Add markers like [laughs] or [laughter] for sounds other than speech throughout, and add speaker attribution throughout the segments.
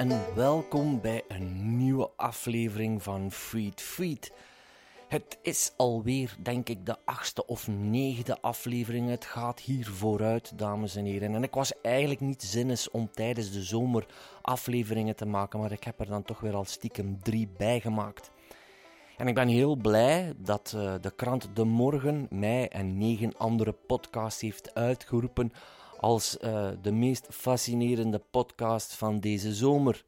Speaker 1: En welkom bij een nieuwe aflevering van Feed Feed. Het is alweer, denk ik, de achtste of negende aflevering. Het gaat hier vooruit, dames en heren. En ik was eigenlijk niet zinnes om tijdens de zomer afleveringen te maken, maar ik heb er dan toch weer al stiekem drie bijgemaakt. En ik ben heel blij dat uh, de krant De Morgen mij en negen andere podcasts heeft uitgeroepen als uh, de meest fascinerende podcast van deze zomer.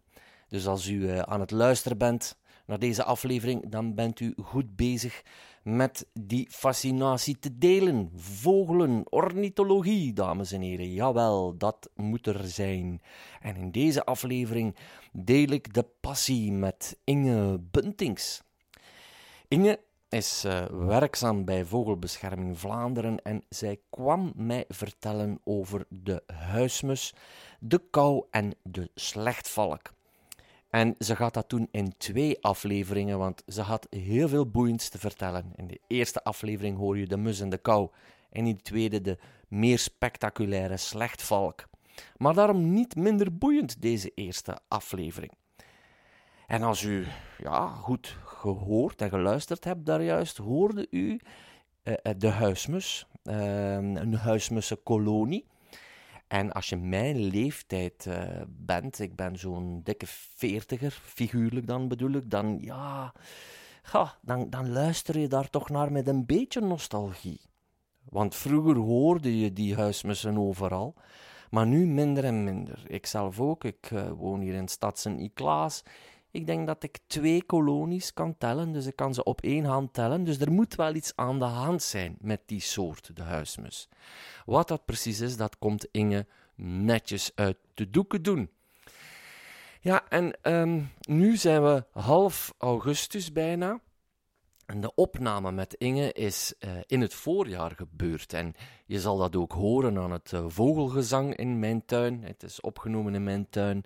Speaker 1: Dus als u uh, aan het luisteren bent naar deze aflevering, dan bent u goed bezig met die fascinatie te delen. Vogelen, ornithologie, dames en heren. Jawel, dat moet er zijn. En in deze aflevering deel ik de passie met Inge Buntings. Inge is uh, werkzaam bij Vogelbescherming Vlaanderen en zij kwam mij vertellen over de huismus, de kou en de slechtvalk. En ze gaat dat doen in twee afleveringen, want ze had heel veel boeiends te vertellen. In de eerste aflevering hoor je de mus en de kou, en in de tweede de meer spectaculaire slechtvalk. Maar daarom niet minder boeiend deze eerste aflevering. En als u ja, goed gehoord en geluisterd hebt daar juist, hoorde u uh, de huismus, uh, een huismussenkolonie. En als je mijn leeftijd uh, bent, ik ben zo'n dikke veertiger, figuurlijk dan bedoel ik, dan ja, ga, dan, dan luister je daar toch naar met een beetje nostalgie. Want vroeger hoorde je die huismussen overal, maar nu minder en minder. Ik zelf ook, ik woon hier in Stad Sint-Niklaas. Ik denk dat ik twee kolonies kan tellen, dus ik kan ze op één hand tellen. Dus er moet wel iets aan de hand zijn met die soort, de huismus. Wat dat precies is, dat komt Inge netjes uit de doeken doen. Ja, en um, nu zijn we half augustus bijna. En de opname met Inge is uh, in het voorjaar gebeurd. En je zal dat ook horen aan het uh, vogelgezang in mijn tuin. Het is opgenomen in mijn tuin.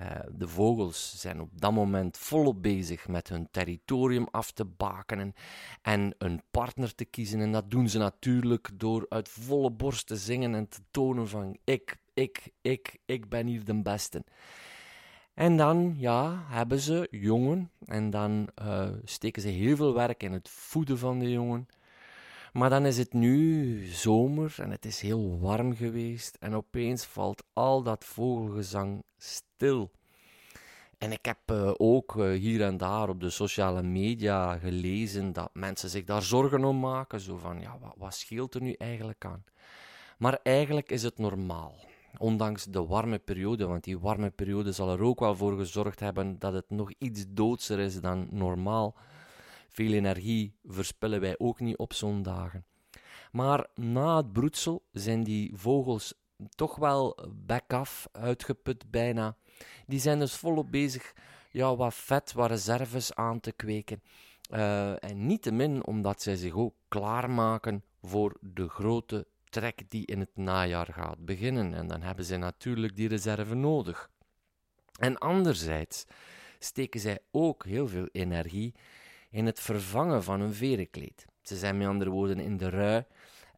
Speaker 1: Uh, de vogels zijn op dat moment volop bezig met hun territorium af te bakenen en een partner te kiezen. En dat doen ze natuurlijk door uit volle borst te zingen en te tonen van ik, ik, ik, ik ben hier de beste. En dan, ja, hebben ze jongen en dan uh, steken ze heel veel werk in het voeden van de jongen. Maar dan is het nu zomer en het is heel warm geweest en opeens valt al dat vogelgezang stil. En ik heb uh, ook uh, hier en daar op de sociale media gelezen dat mensen zich daar zorgen om maken. Zo van, ja, wat, wat scheelt er nu eigenlijk aan? Maar eigenlijk is het normaal. Ondanks de warme periode, want die warme periode zal er ook wel voor gezorgd hebben dat het nog iets doodser is dan normaal. Veel energie verspillen wij ook niet op zo'n dagen. Maar na het broedsel zijn die vogels toch wel back-af, uitgeput bijna. Die zijn dus volop bezig ja, wat vet, wat reserves aan te kweken. Uh, en niettemin omdat zij zich ook klaarmaken voor de grote trek die in het najaar gaat beginnen. En dan hebben zij natuurlijk die reserve nodig. En anderzijds steken zij ook heel veel energie in het vervangen van een verenkleed. Ze zijn met andere woorden in de rui.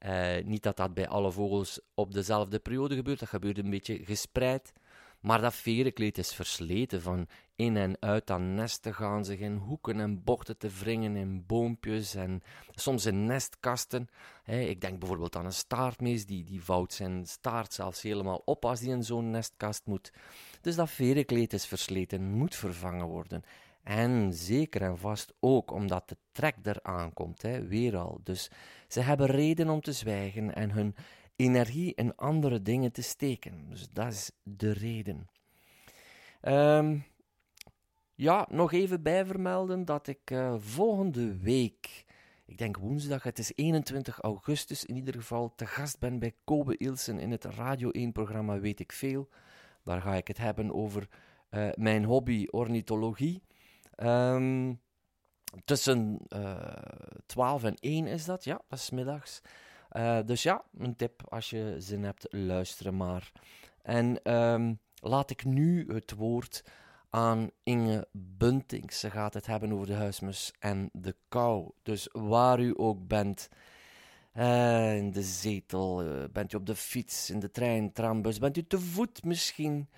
Speaker 1: Uh, niet dat dat bij alle vogels op dezelfde periode gebeurt, dat gebeurt een beetje gespreid. Maar dat verenkleed is versleten van in en uit dat nest te gaan, zich in hoeken en bochten te wringen in boompjes en soms in nestkasten. ik denk bijvoorbeeld aan een staartmees, die, die vouwt zijn staart zelfs helemaal op als die in zo'n nestkast moet. Dus dat verenkleed is versleten, moet vervangen worden. En zeker en vast ook omdat de trek eraan komt, hè, weer al. Dus ze hebben reden om te zwijgen en hun energie in andere dingen te steken. Dus dat is de reden. Um, ja, nog even bijvermelden dat ik uh, volgende week, ik denk woensdag, het is 21 augustus in ieder geval, te gast ben bij Kobe Ilsen in het Radio 1-programma Weet ik Veel. Daar ga ik het hebben over uh, mijn hobby ornithologie. Um, tussen uh, eh, 12 en 1 is dat, ja, dat is middags. Uh, dus ja, een tip als je zin hebt, luisteren maar. En um, laat ik nu het woord aan Inge Buntings. Ze gaat het hebben over de huismus en de kou. Dus waar u ook bent, uh, in de zetel, bent u op de fiets, in de trein, trambus, bent u te voet misschien,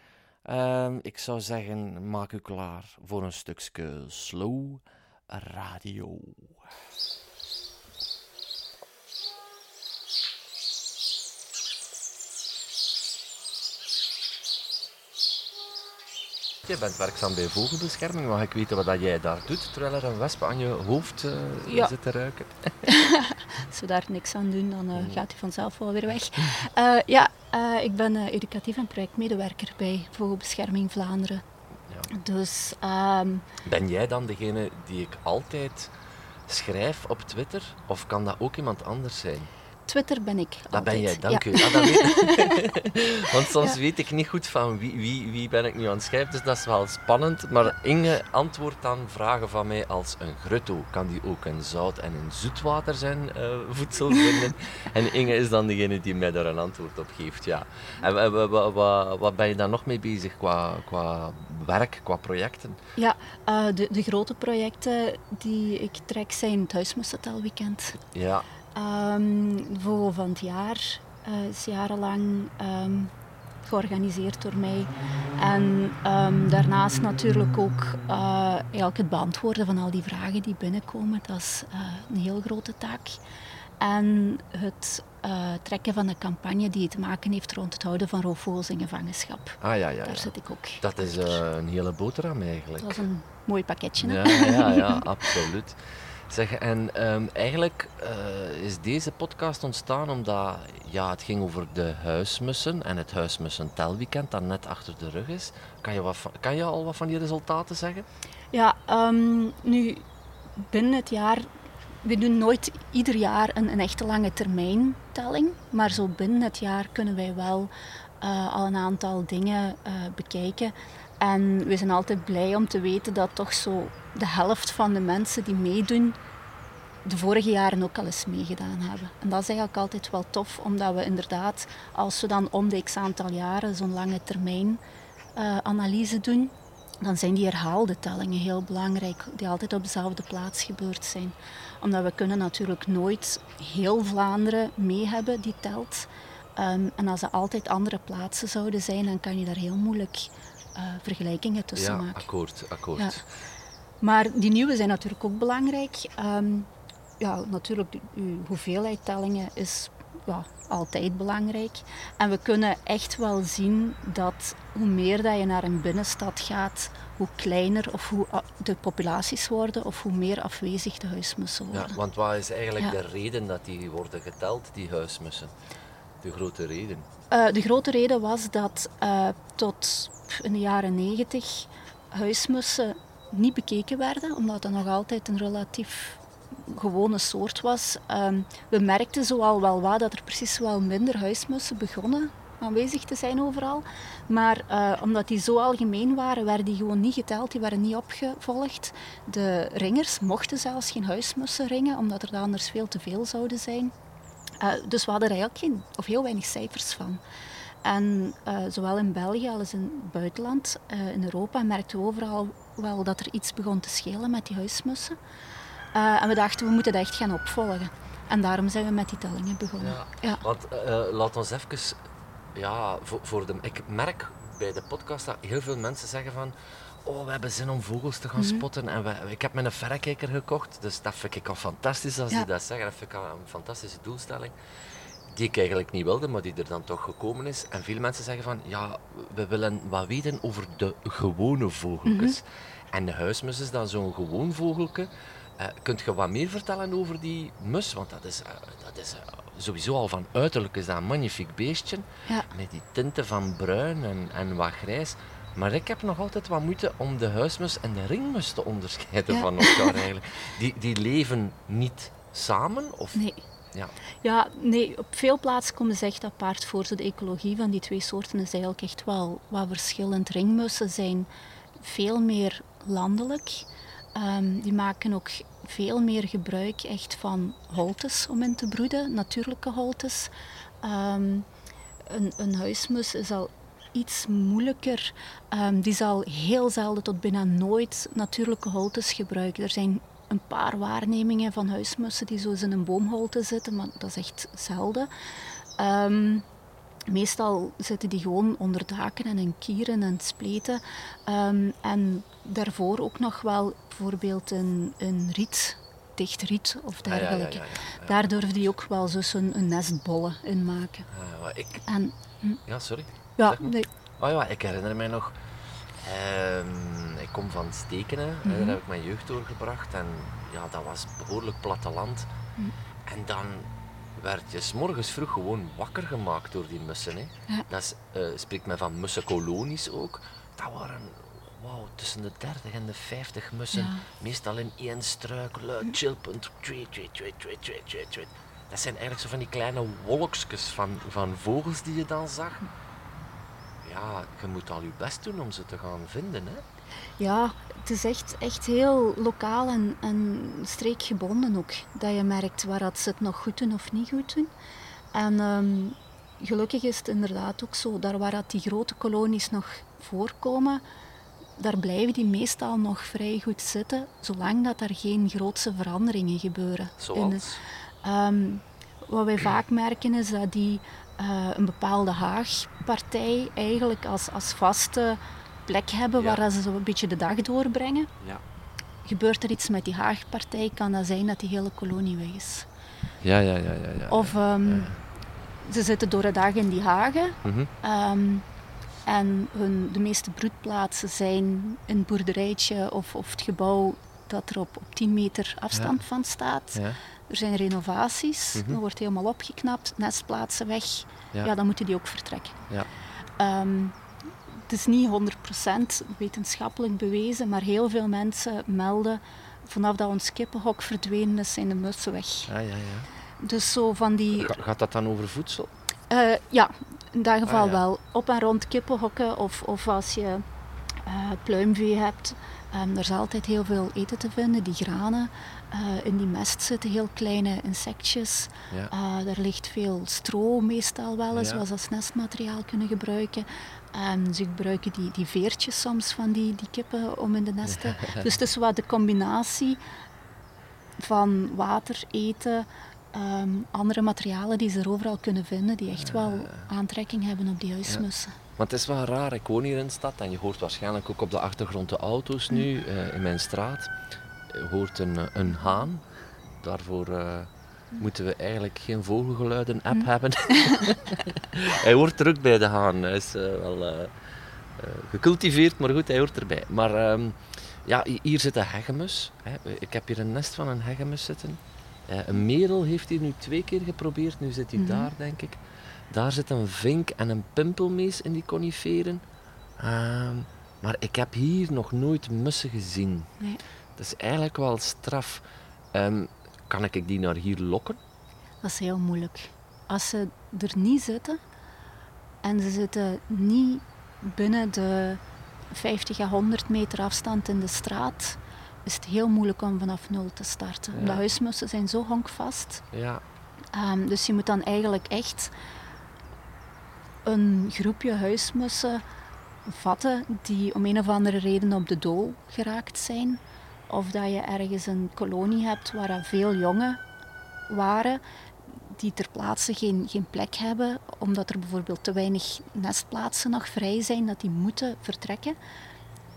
Speaker 1: Ehm, ik zou zeggen, maak u klaar voor een stukje slow radio. Je bent werkzaam bij vogelbescherming. Mag ik weten wat jij daar doet terwijl er een wesp aan je hoofd uh, zit te ruiken? [laughs]
Speaker 2: Als we daar niks aan doen, dan uh, gaat hij vanzelf wel weer weg. Uh, [laughs] ja, ik ben educatief en projectmedewerker bij Vogelbescherming Vlaanderen. Ja. Dus, um...
Speaker 1: Ben jij dan degene die ik altijd schrijf op Twitter? Of kan dat ook iemand anders zijn?
Speaker 2: Twitter ben ik.
Speaker 1: Dat ben jij, dank u. Ja, dat weet... [laughs] Want soms weet ik niet goed van wie, wie, wie ben ik nu aan het schrijven, dus dat is wel spannend. Maar Inge antwoordt dan vragen van mij als een grutto. Kan die ook in zout en in zoetwater zijn uh, voedsel [laughs] vinden? en Inge is dan degene die mij daar een antwoord op geeft, ja. En wat, wat, wat ben je dan nog mee bezig qua, qua werk, qua projecten?
Speaker 2: Ja, uh, de, de grote projecten die ik trek zijn het Huismussentelweekend.
Speaker 1: Ja.
Speaker 2: Um, de vogel van het jaar uh, is jarenlang um, georganiseerd door mij. En um, daarnaast natuurlijk ook uh, het beantwoorden van al die vragen die binnenkomen. Dat is uh, een heel grote taak. En het trekken van de campagne die te maken heeft rond het houden van roofvogels in gevangenschap.
Speaker 1: Ah, ja, ja,
Speaker 2: Daar zit ik ook.
Speaker 1: Dat is een hele boterham eigenlijk.
Speaker 2: Dat is een mooi pakketje.
Speaker 1: Ja, ja, ja, [laughs] absoluut. Zeg, en um, eigenlijk uh, is deze podcast ontstaan omdat ja, het ging over de huismussen en het huismussen telweekend dat net achter de rug is. Kan je, wat kan je al wat van die resultaten zeggen?
Speaker 2: Ja, um, nu binnen het jaar, we doen nooit ieder jaar een, een echte lange termijn telling, maar zo binnen het jaar kunnen wij wel uh, al een aantal dingen uh, bekijken. En we zijn altijd blij om te weten dat toch zo de helft van de mensen die meedoen, de vorige jaren ook al eens meegedaan hebben. En dat is eigenlijk altijd wel tof, omdat we inderdaad, als we dan om de x aantal jaren zo'n lange termijn uh, analyse doen, dan zijn die herhaalde tellingen heel belangrijk, die altijd op dezelfde plaats gebeurd zijn. Omdat we kunnen natuurlijk nooit heel Vlaanderen mee hebben die telt. Um, en als er altijd andere plaatsen zouden zijn, dan kan je daar heel moeilijk uh, vergelijkingen tussen
Speaker 1: ja,
Speaker 2: maken.
Speaker 1: Akkoord, akkoord. Ja.
Speaker 2: Maar die nieuwe zijn natuurlijk ook belangrijk. Um, ja, natuurlijk, de, hoeveelheid tellingen is ja, altijd belangrijk. En we kunnen echt wel zien dat hoe meer dat je naar een binnenstad gaat, hoe kleiner of hoe de populaties worden of hoe meer afwezig de huismussen worden.
Speaker 1: Ja, want wat is eigenlijk de reden dat die worden geteld, die huismussen? De grote reden?
Speaker 2: Uh, de grote reden was dat uh, tot in de jaren negentig huismussen niet bekeken werden, omdat dat nog altijd een relatief gewone soort was. Um, we merkten zoal wel wat dat er precies wel minder huismussen begonnen aanwezig te zijn overal. Maar uh, omdat die zo algemeen waren, werden die gewoon niet geteld, die werden niet opgevolgd. De ringers mochten zelfs geen huismussen ringen, omdat er anders veel te veel zouden zijn. Uh, dus we hadden er eigenlijk geen, of heel weinig cijfers van. En uh, zowel in België als in het buitenland, in Europa, merkten we overal wel dat er iets begon te schelen met die huismussen. Uh, en we dachten, we moeten dat echt gaan opvolgen. En daarom zijn we met die tellingen begonnen. Ja,
Speaker 1: ja. Want uh, laat ons even... Ja, voor, voor de, ik merk bij de podcast dat heel veel mensen zeggen van... Oh, we hebben zin om vogels te gaan mm -hmm. spotten. En we, ik heb mijn verrekijker gekocht. Dus dat vind ik al fantastisch als ja. die dat zeggen. Dat vind ik al een fantastische doelstelling. Die ik eigenlijk niet wilde, maar die er dan toch gekomen is. En veel mensen zeggen van... Ja, we willen wat weten over de gewone vogeltjes. Mm -hmm. En de huismus is dan zo'n gewoon vogeltje uh, kunt je wat meer vertellen over die mus? Want dat is, uh, dat is uh, sowieso al van uiterlijk is dat een magnifiek beestje.
Speaker 2: Ja.
Speaker 1: Met die tinten van bruin en, en wat grijs. Maar ik heb nog altijd wat moeite om de huismus en de ringmus te onderscheiden ja. van elkaar eigenlijk. Die, die leven niet samen? Of?
Speaker 2: Nee.
Speaker 1: Ja.
Speaker 2: ja, nee, op veel plaatsen komen ze echt apart voor. de ecologie van die twee soorten is eigenlijk echt wel wat verschillend. Ringmussen zijn veel meer landelijk. Um, die maken ook veel meer gebruik echt van holtes om in te broeden, natuurlijke holtes. Um, een, een huismus is al iets moeilijker. Um, die zal heel zelden tot bijna nooit natuurlijke holtes gebruiken. Er zijn een paar waarnemingen van huismussen die zo in een boomholte zitten, maar dat is echt zelden. Um, Meestal zitten die gewoon onder daken en in kieren en spleten. Ehm, en daarvoor ook nog wel bijvoorbeeld een, een riet, dicht riet of
Speaker 1: Ah, ja, ja,
Speaker 2: dergelijke.
Speaker 1: ja.
Speaker 2: Daar durfde die ook wel zo een, een nestbollen in maken.
Speaker 1: Ah, ik...
Speaker 2: En
Speaker 1: Ja, sorry.
Speaker 2: ja, nee,
Speaker 1: Oh ja, ik herinner mij nog. Ehm, ik kom van Stekenen,
Speaker 2: Mhm.
Speaker 1: daar heb ik mijn jeugd doorgebracht. En ja, dat was behoorlijk platteland.
Speaker 2: Mhm.
Speaker 1: En dan werd je 's morgens vroeg gewoon wakker gemaakt door die mussen. Hè.
Speaker 2: Ja.
Speaker 1: Dat is, eh, spreekt men van mussenkolonies ook. Dat waren wauw, tussen de 30 en de 50 mussen.
Speaker 2: Ja.
Speaker 1: Meestal in één struik, luid, chilpend. Tweet, tweet, tweet, tweet, tweet, tweet, tweet. Dat zijn eigenlijk zo van die kleine wolkjes van, van vogels die je dan zag. Ja, je moet al je best doen om ze te gaan vinden. Hè?
Speaker 2: Ja, het is echt, echt heel lokaal en, en streekgebonden ook. Dat je merkt waar dat ze het nog goed doen of niet goed doen. En ehm, gelukkig is het inderdaad ook zo. Daar waar dat die grote kolonies nog voorkomen, daar blijven die meestal nog vrij goed zitten, zolang dat er geen grootse veranderingen gebeuren. In de-
Speaker 1: Zoals?
Speaker 2: Ehm, wat wij vaak merken is dat die eh, een bepaalde haagpartij eigenlijk als, als vaste plek hebben
Speaker 1: Ja.
Speaker 2: waar ze zo een beetje de dag doorbrengen.
Speaker 1: Ja.
Speaker 2: Gebeurt er iets met die haagpartij, kan dat zijn dat die hele kolonie weg is.
Speaker 1: Ja, ja, ja, ja. ja.
Speaker 2: Of ehm, ze zitten door de dag in die hagen
Speaker 1: Mhm.
Speaker 2: ehm, en hun, de meeste broedplaatsen zijn een boerderijtje of, of het gebouw dat er op, op 10 meter afstand van staat. Er zijn renovaties,
Speaker 1: Mhm.
Speaker 2: dan wordt helemaal opgeknapt, nestplaatsen weg.
Speaker 1: Ja.
Speaker 2: Ja, dan moeten die ook vertrekken.
Speaker 1: Ja.
Speaker 2: Ehm, het is niet 100% wetenschappelijk bewezen, maar heel veel mensen melden vanaf dat ons kippenhok verdwenen is, zijn de mussen weg.
Speaker 1: Ja, ja, ja.
Speaker 2: Dus zo van die...
Speaker 1: Ga- Gaat dat dan over voedsel?
Speaker 2: eh, ja, in dat geval
Speaker 1: Ah, ja.
Speaker 2: wel. Op en rond kippenhokken of, of als je eh, pluimvee hebt. ehm, er is altijd heel veel eten te vinden, die granen. Eh, in die mest zitten heel kleine insectjes.
Speaker 1: Ja.
Speaker 2: Uh, er ligt veel stro meestal wel eens,
Speaker 1: Ja.
Speaker 2: wat ze als nestmateriaal kunnen gebruiken. En ze gebruiken die, die veertjes soms van die, die kippen om in de nesten. [laughs] Dus het is wat de combinatie van water, eten, ehm, andere materialen die ze er overal kunnen vinden, die echt wel aantrekking hebben op die huismussen.
Speaker 1: Want het is wel raar, ik woon hier in de stad en je hoort waarschijnlijk ook op de achtergrond de auto's nu eh, in mijn straat. Hoort een, een haan. Daarvoor eh, moeten we eigenlijk geen vogelgeluiden-app hebben. [laughs] hij hoort er ook bij, de haan. Hij is eh, wel eh, gecultiveerd, maar goed, hij hoort erbij. Maar ehm, ja, hi- hier zit een hegemus. Hè. Ik heb hier een nest van een hegemus zitten. Een merel heeft hier nu twee keer geprobeerd, nu zit hij
Speaker 2: Mhm.
Speaker 1: daar, denk ik. Daar zit een vink en een pimpelmees in die coniferen. Ehm, maar ik heb hier nog nooit mussen gezien.
Speaker 2: Nee.
Speaker 1: Dat is eigenlijk wel straf. Ehm, kan ik die naar hier lokken?
Speaker 2: Dat is heel moeilijk. Als ze er niet zitten en ze zitten niet binnen de 50 à 100 meter afstand in de straat, is het heel moeilijk om vanaf nul te starten.
Speaker 1: Ja.
Speaker 2: De huismussen zijn zo honkvast.
Speaker 1: Ja.
Speaker 2: Ehm, dus je moet dan eigenlijk echt een groepje huismussen vatten die om een of andere reden op de dool geraakt zijn. Of dat je ergens een kolonie hebt waar veel jongen waren die ter plaatse geen, geen plek hebben, omdat er bijvoorbeeld te weinig nestplaatsen nog vrij zijn, dat die moeten vertrekken.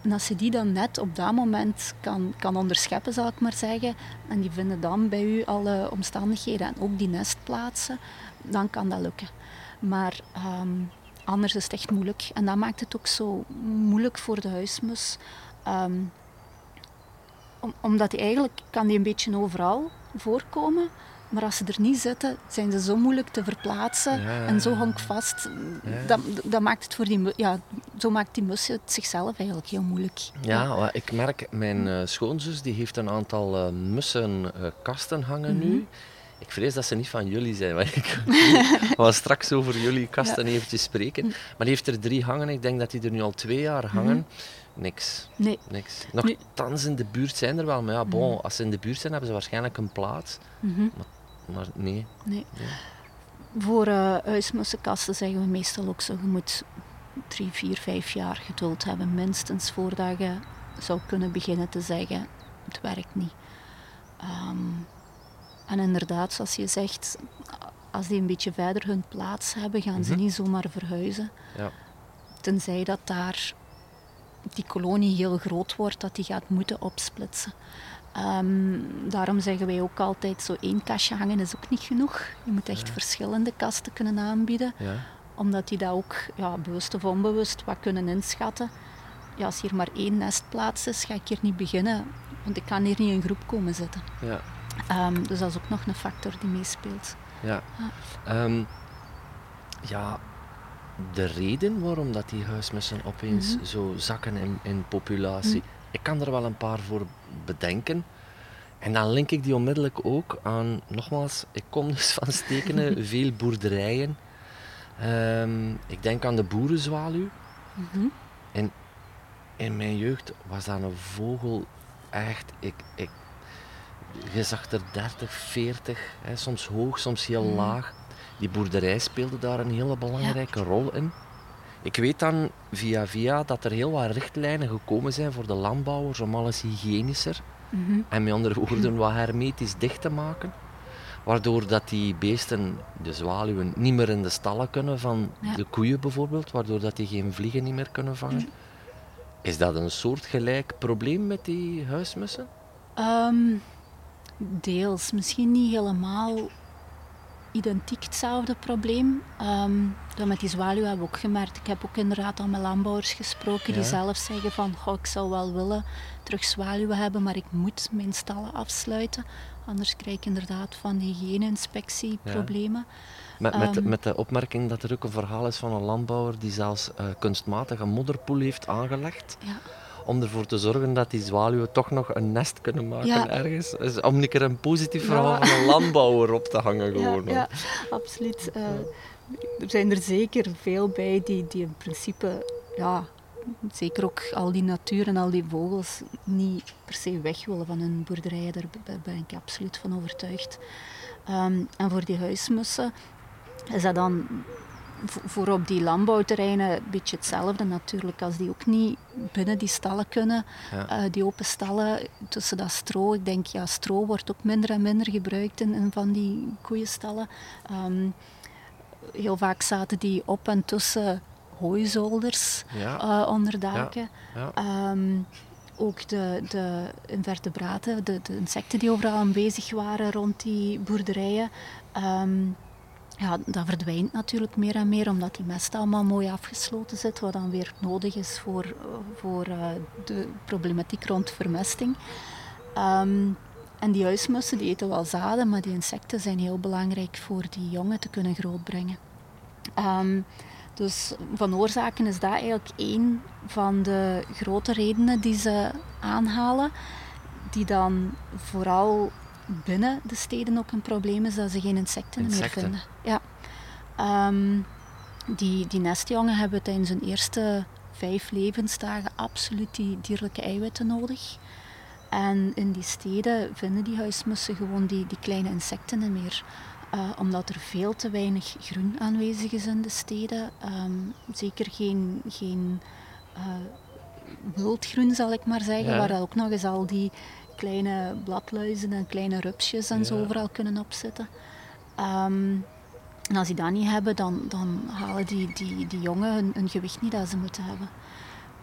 Speaker 2: En als je die dan net op dat moment kan, kan onderscheppen, zal ik maar zeggen, en die vinden dan bij u alle omstandigheden en ook die nestplaatsen, dan kan dat lukken. Maar ehm, anders is het echt moeilijk. En dat maakt het ook zo moeilijk voor de huismus. Ehm, om, omdat die eigenlijk kan die een beetje overal voorkomen. Maar als ze er niet zitten, zijn ze zo moeilijk te verplaatsen
Speaker 1: Ja, ja,
Speaker 2: en zo honkvast.
Speaker 1: Ja.
Speaker 2: Dat, dat maakt het voor die, ja, zo maakt die mus het zichzelf eigenlijk heel moeilijk.
Speaker 1: Ja, ik merk, mijn eh, schoonzus die heeft een aantal eh, mussenkasten hangen
Speaker 2: Mhm.
Speaker 1: nu. Ik vrees dat ze niet van jullie zijn, want ik [laughs] ga straks over jullie kasten eventjes spreken.
Speaker 2: Mhm.
Speaker 1: Maar die heeft er drie hangen, ik denk dat die er nu al twee jaar hangen. Niks,
Speaker 2: Nee.
Speaker 1: niks. Thans in de buurt zijn er wel, maar ja, bon, als ze in de buurt zijn hebben ze waarschijnlijk een plaats.
Speaker 2: Mhm.
Speaker 1: Maar nee.
Speaker 2: Nee.
Speaker 1: Nee.
Speaker 2: Voor huismussenkasten zeggen we meestal ook zo, je moet drie, vier, vijf jaar geduld hebben, minstens voordat je zou kunnen beginnen te zeggen, het werkt niet. Ehm, en inderdaad, zoals je zegt, als die een beetje verder hun plaats hebben, gaan ze
Speaker 1: Mhm.
Speaker 2: niet zomaar verhuizen.
Speaker 1: Ja.
Speaker 2: Tenzij dat daar die kolonie heel groot wordt, dat die gaat moeten opsplitsen. Ehm, daarom zeggen wij ook altijd, zo één kastje hangen is ook niet genoeg. Je moet echt verschillende kasten kunnen aanbieden,
Speaker 1: Ja.
Speaker 2: omdat die dat ook, ja, bewust of onbewust, wat kunnen inschatten. Ja, als hier maar één nestplaats is, ga ik hier niet beginnen, want ik kan hier niet in groep komen zitten.
Speaker 1: Ja.
Speaker 2: Ehm, dus dat is ook nog een factor die meespeelt.
Speaker 1: Ja.
Speaker 2: Ja.
Speaker 1: Ehm, ja, de reden waarom dat die huismussen opeens
Speaker 2: Mhm.
Speaker 1: zo zakken in, in populatie,
Speaker 2: Mhm.
Speaker 1: ik kan er wel een paar voor bedenken. En dan link ik die onmiddellijk ook aan, nogmaals, ik kom dus van Stekenen, [laughs] veel boerderijen. Ehm, ik denk aan de boerenzwaluw.
Speaker 2: Mhm.
Speaker 1: In mijn jeugd was dat een vogel echt, ik, ik, je zag er 30, 40, hè, soms hoog, soms heel laag. Die boerderij speelde daar een hele belangrijke rol in. Ik weet dan via via dat er heel wat richtlijnen gekomen zijn voor de landbouwers om alles hygiënischer
Speaker 2: Mhm.
Speaker 1: en met andere woorden wat hermetisch dicht te maken. Waardoor dat die beesten, de zwaluwen, niet meer in de stallen kunnen van
Speaker 2: Ja.
Speaker 1: de koeien bijvoorbeeld, waardoor dat die geen vliegen niet meer kunnen vangen.
Speaker 2: Mhm.
Speaker 1: Is dat een soortgelijk probleem met die huismussen?
Speaker 2: Ehm, deels, misschien niet helemaal identiek hetzelfde probleem. Dat met die zwaluw hebben we ook gemerkt. Ik heb ook inderdaad al met landbouwers gesproken die zelf zeggen van goh, ik zou wel willen terug zwaluwen hebben, maar ik moet mijn stallen afsluiten. Anders krijg ik inderdaad van hygiëne-inspectie
Speaker 1: Ja.
Speaker 2: problemen.
Speaker 1: Met, met, de,
Speaker 2: Ehm.
Speaker 1: met de opmerking dat er ook een verhaal is van een landbouwer die zelfs eh, kunstmatig een modderpoel heeft aangelegd.
Speaker 2: Ja.
Speaker 1: Om ervoor te zorgen dat die zwaluwen toch nog een nest kunnen maken
Speaker 2: Ja.
Speaker 1: ergens. Dus om een keer een positief verhaal van een landbouwer op te hangen
Speaker 2: Ja,
Speaker 1: gewoon.
Speaker 2: ja, absoluut. Eh, er zijn er zeker veel bij die, die in principe, ja, zeker ook al die natuur en al die vogels, niet per se weg willen van hun boerderijen. Daar ben- ik absoluut van overtuigd. Ehm, en voor die huismussen is dat dan voor op die landbouwterreinen een beetje hetzelfde natuurlijk. Als die ook niet binnen die stallen kunnen,
Speaker 1: Ja.
Speaker 2: eh, die open stallen tussen dat stro. Ik denk, ja, stro wordt ook minder en minder gebruikt in, in van die koeienstallen. Ehm, heel vaak zaten die op en tussen hooizolders
Speaker 1: Ja,
Speaker 2: eh, onder daken.
Speaker 1: ja.
Speaker 2: Ehm, ook de, de invertebraten, de, de insecten die overal aanwezig waren rond die boerderijen. ehm, ja, dat verdwijnt natuurlijk meer en meer, omdat die mest allemaal mooi afgesloten zit, wat dan weer nodig is voor, voor eh, de problematiek rond vermesting. Ehm, en die huismussen die eten wel zaden, maar die insecten zijn heel belangrijk voor die jongen te kunnen grootbrengen. Ehm, dus van oorzaken is dat eigenlijk één van de grote redenen die ze aanhalen, die dan vooral binnen de steden ook een probleem is dat ze geen insecten,
Speaker 1: Insecten.
Speaker 2: meer vinden. Ja. Ehm, die, die nestjongen hebben tijdens hun eerste vijf levensdagen absoluut die dierlijke eiwitten nodig. En in die steden vinden die huismussen gewoon die, die kleine insecten niet meer. Eh, omdat er veel te weinig groen aanwezig is in de steden. Ehm, zeker geen, geen eh, wildgroen, zal ik maar zeggen.
Speaker 1: Ja.
Speaker 2: Waar ook nog eens al die kleine bladluizen en kleine rupsjes en zo overal kunnen opzitten. Ehm, en als die dat niet hebben, dan, dan halen die, die, die jongen hun, hun gewicht niet dat ze moeten hebben.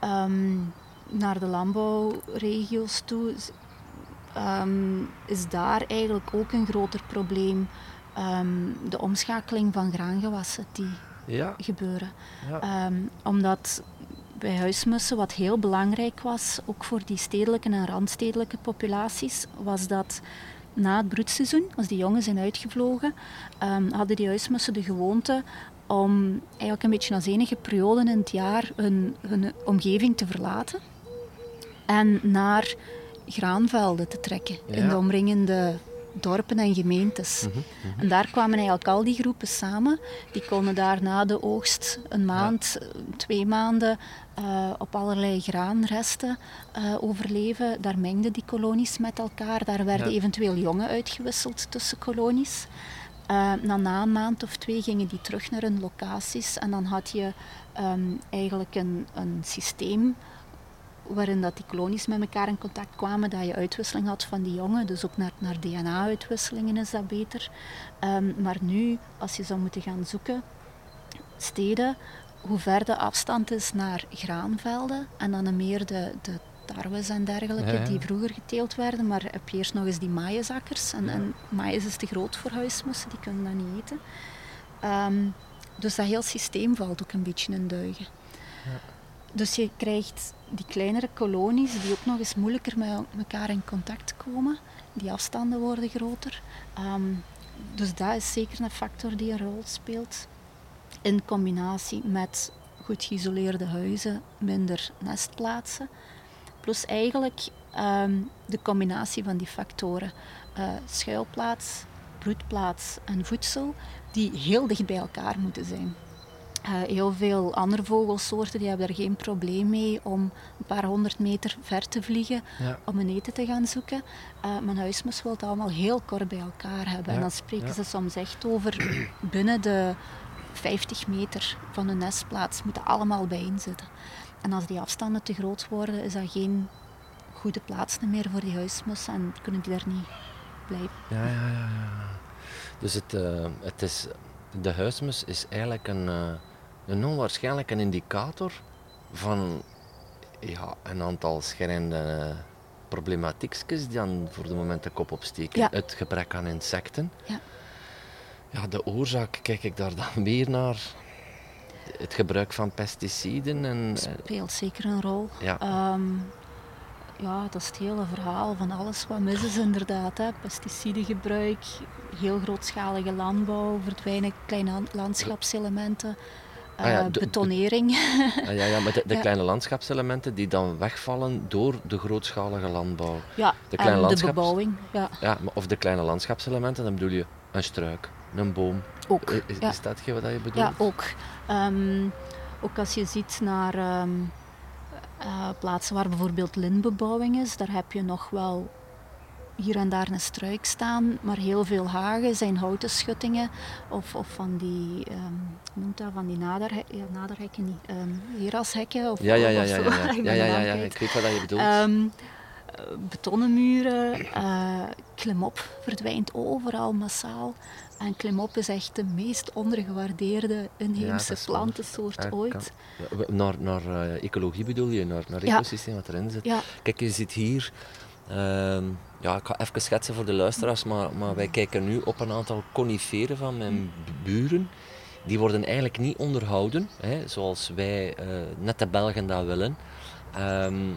Speaker 2: Ehm, naar de landbouwregio's toe is, ehm, is daar eigenlijk ook een groter probleem. de omschakeling van graangewassen die
Speaker 1: Ja,
Speaker 2: gebeuren.
Speaker 1: ja.
Speaker 2: Omdat bij huismussen, wat heel belangrijk was, ook voor die stedelijke en randstedelijke populaties, was dat na het broedseizoen, als die jongen zijn uitgevlogen, ehm, hadden die huismussen de gewoonte om eigenlijk een beetje als enige periode in het jaar hun, hun omgeving te verlaten en naar graanvelden te trekken in de omringende dorpen en gemeentes.
Speaker 1: Mhm, mhm.
Speaker 2: En daar kwamen eigenlijk al die groepen samen. Die konden daar na de oogst een maand, twee maanden eh, op allerlei graanresten eh, overleven. Daar mengden die kolonies met elkaar. Daar werden
Speaker 1: Ja.
Speaker 2: eventueel jongen uitgewisseld tussen kolonies. Eh, dan na een maand of twee gingen die terug naar hun locaties. En dan had je ehm, eigenlijk een, een systeem waarin dat die kolonies met elkaar in contact kwamen, dat je uitwisseling had van die jongen. Dus ook naar, naar DNA-uitwisselingen is dat beter. Ehm, maar nu, als je zou moeten gaan zoeken, steden, hoe ver de afstand is naar graanvelden en dan meer de, de tarwes en dergelijke die vroeger geteeld werden. Maar heb je eerst nog eens die maïesakkers. En, en maïs is te groot voor huismussen, die kunnen dat niet eten. Ehm, dus dat heel systeem valt ook een beetje in duigen. Ja. Dus je krijgt die kleinere kolonies die ook nog eens moeilijker met elkaar in contact komen. Die afstanden worden groter. Ehm, dus dat is zeker een factor die een rol speelt. In combinatie met goed geïsoleerde huizen, minder nestplaatsen. Plus eigenlijk ehm, de combinatie van die factoren. Uh, schuilplaats, broedplaats en voedsel, die heel dicht bij elkaar moeten zijn. Uh, heel veel andere vogelsoorten die hebben er geen probleem mee om een paar honderd meter ver te vliegen om een eten te gaan zoeken. Uh, mijn huismus wil het allemaal heel kort bij elkaar hebben. En dan spreken ze soms echt over binnen de 50 meter van de nestplaats moeten allemaal bijeen zitten. En als die afstanden te groot worden, is dat geen goede plaats meer voor die huismus en kunnen die daar niet blijven.
Speaker 1: Ja, ja, ja. ja. Dus het, uh, het is, de huismus is eigenlijk een, uh, een onwaarschijnlijk een indicator van ja, een aantal schrijnende problematiekjes die dan voor de moment de kop opsteken. Ja. Het gebrek aan insecten. Ja. Ja, de oorzaak kijk ik daar dan weer naar het gebruik van pesticiden. En,
Speaker 2: speelt zeker een rol. Ja. Um, ja, dat is het hele verhaal van alles wat mis is inderdaad. Hè. Pesticidengebruik, heel grootschalige landbouw, verdwijnen kleine landschapselementen. Ah ja, uh, betonering.
Speaker 1: Ah ja, ja, maar de, de [laughs] kleine landschapselementen die dan wegvallen door de grootschalige landbouw.
Speaker 2: Ja, de, kleine landschaps... de bebouwing. Ja.
Speaker 1: Ja, of de kleine landschapselementen, dan bedoel je een struik, een boom.
Speaker 2: Ook.
Speaker 1: Is, is dat wat je bedoelt?
Speaker 2: Ja, ook. Um, ook als je ziet naar um, uh, plaatsen waar bijvoorbeeld lintbebouwing is, daar heb je nog wel hier en daar een struik staan, maar heel veel hagen zijn houten schuttingen of, of van die, um, noemt dat, van die naderhekken, ja, naderhekken niet, um, herashekken of
Speaker 1: Ja, ja, ja, ja, ja, [laughs] ja, ja, ja, ja, ja, ik weet wat je bedoelt.
Speaker 2: Um, betonnen muren, uh, klimop verdwijnt overal massaal. En klimop is echt de meest ondergewaardeerde inheemse plantensoort ooit.
Speaker 1: Ja, naar naar uh, ecologie bedoel je, naar, naar ecosysteem wat erin zit. Kijk, je zit hier... Uh, ja, ik ga even schetsen voor de luisteraars, maar, maar wij kijken nu op een aantal coniferen van mijn buren. Die worden eigenlijk niet onderhouden, hè, zoals wij, uh, net de Belgen dat willen. Um,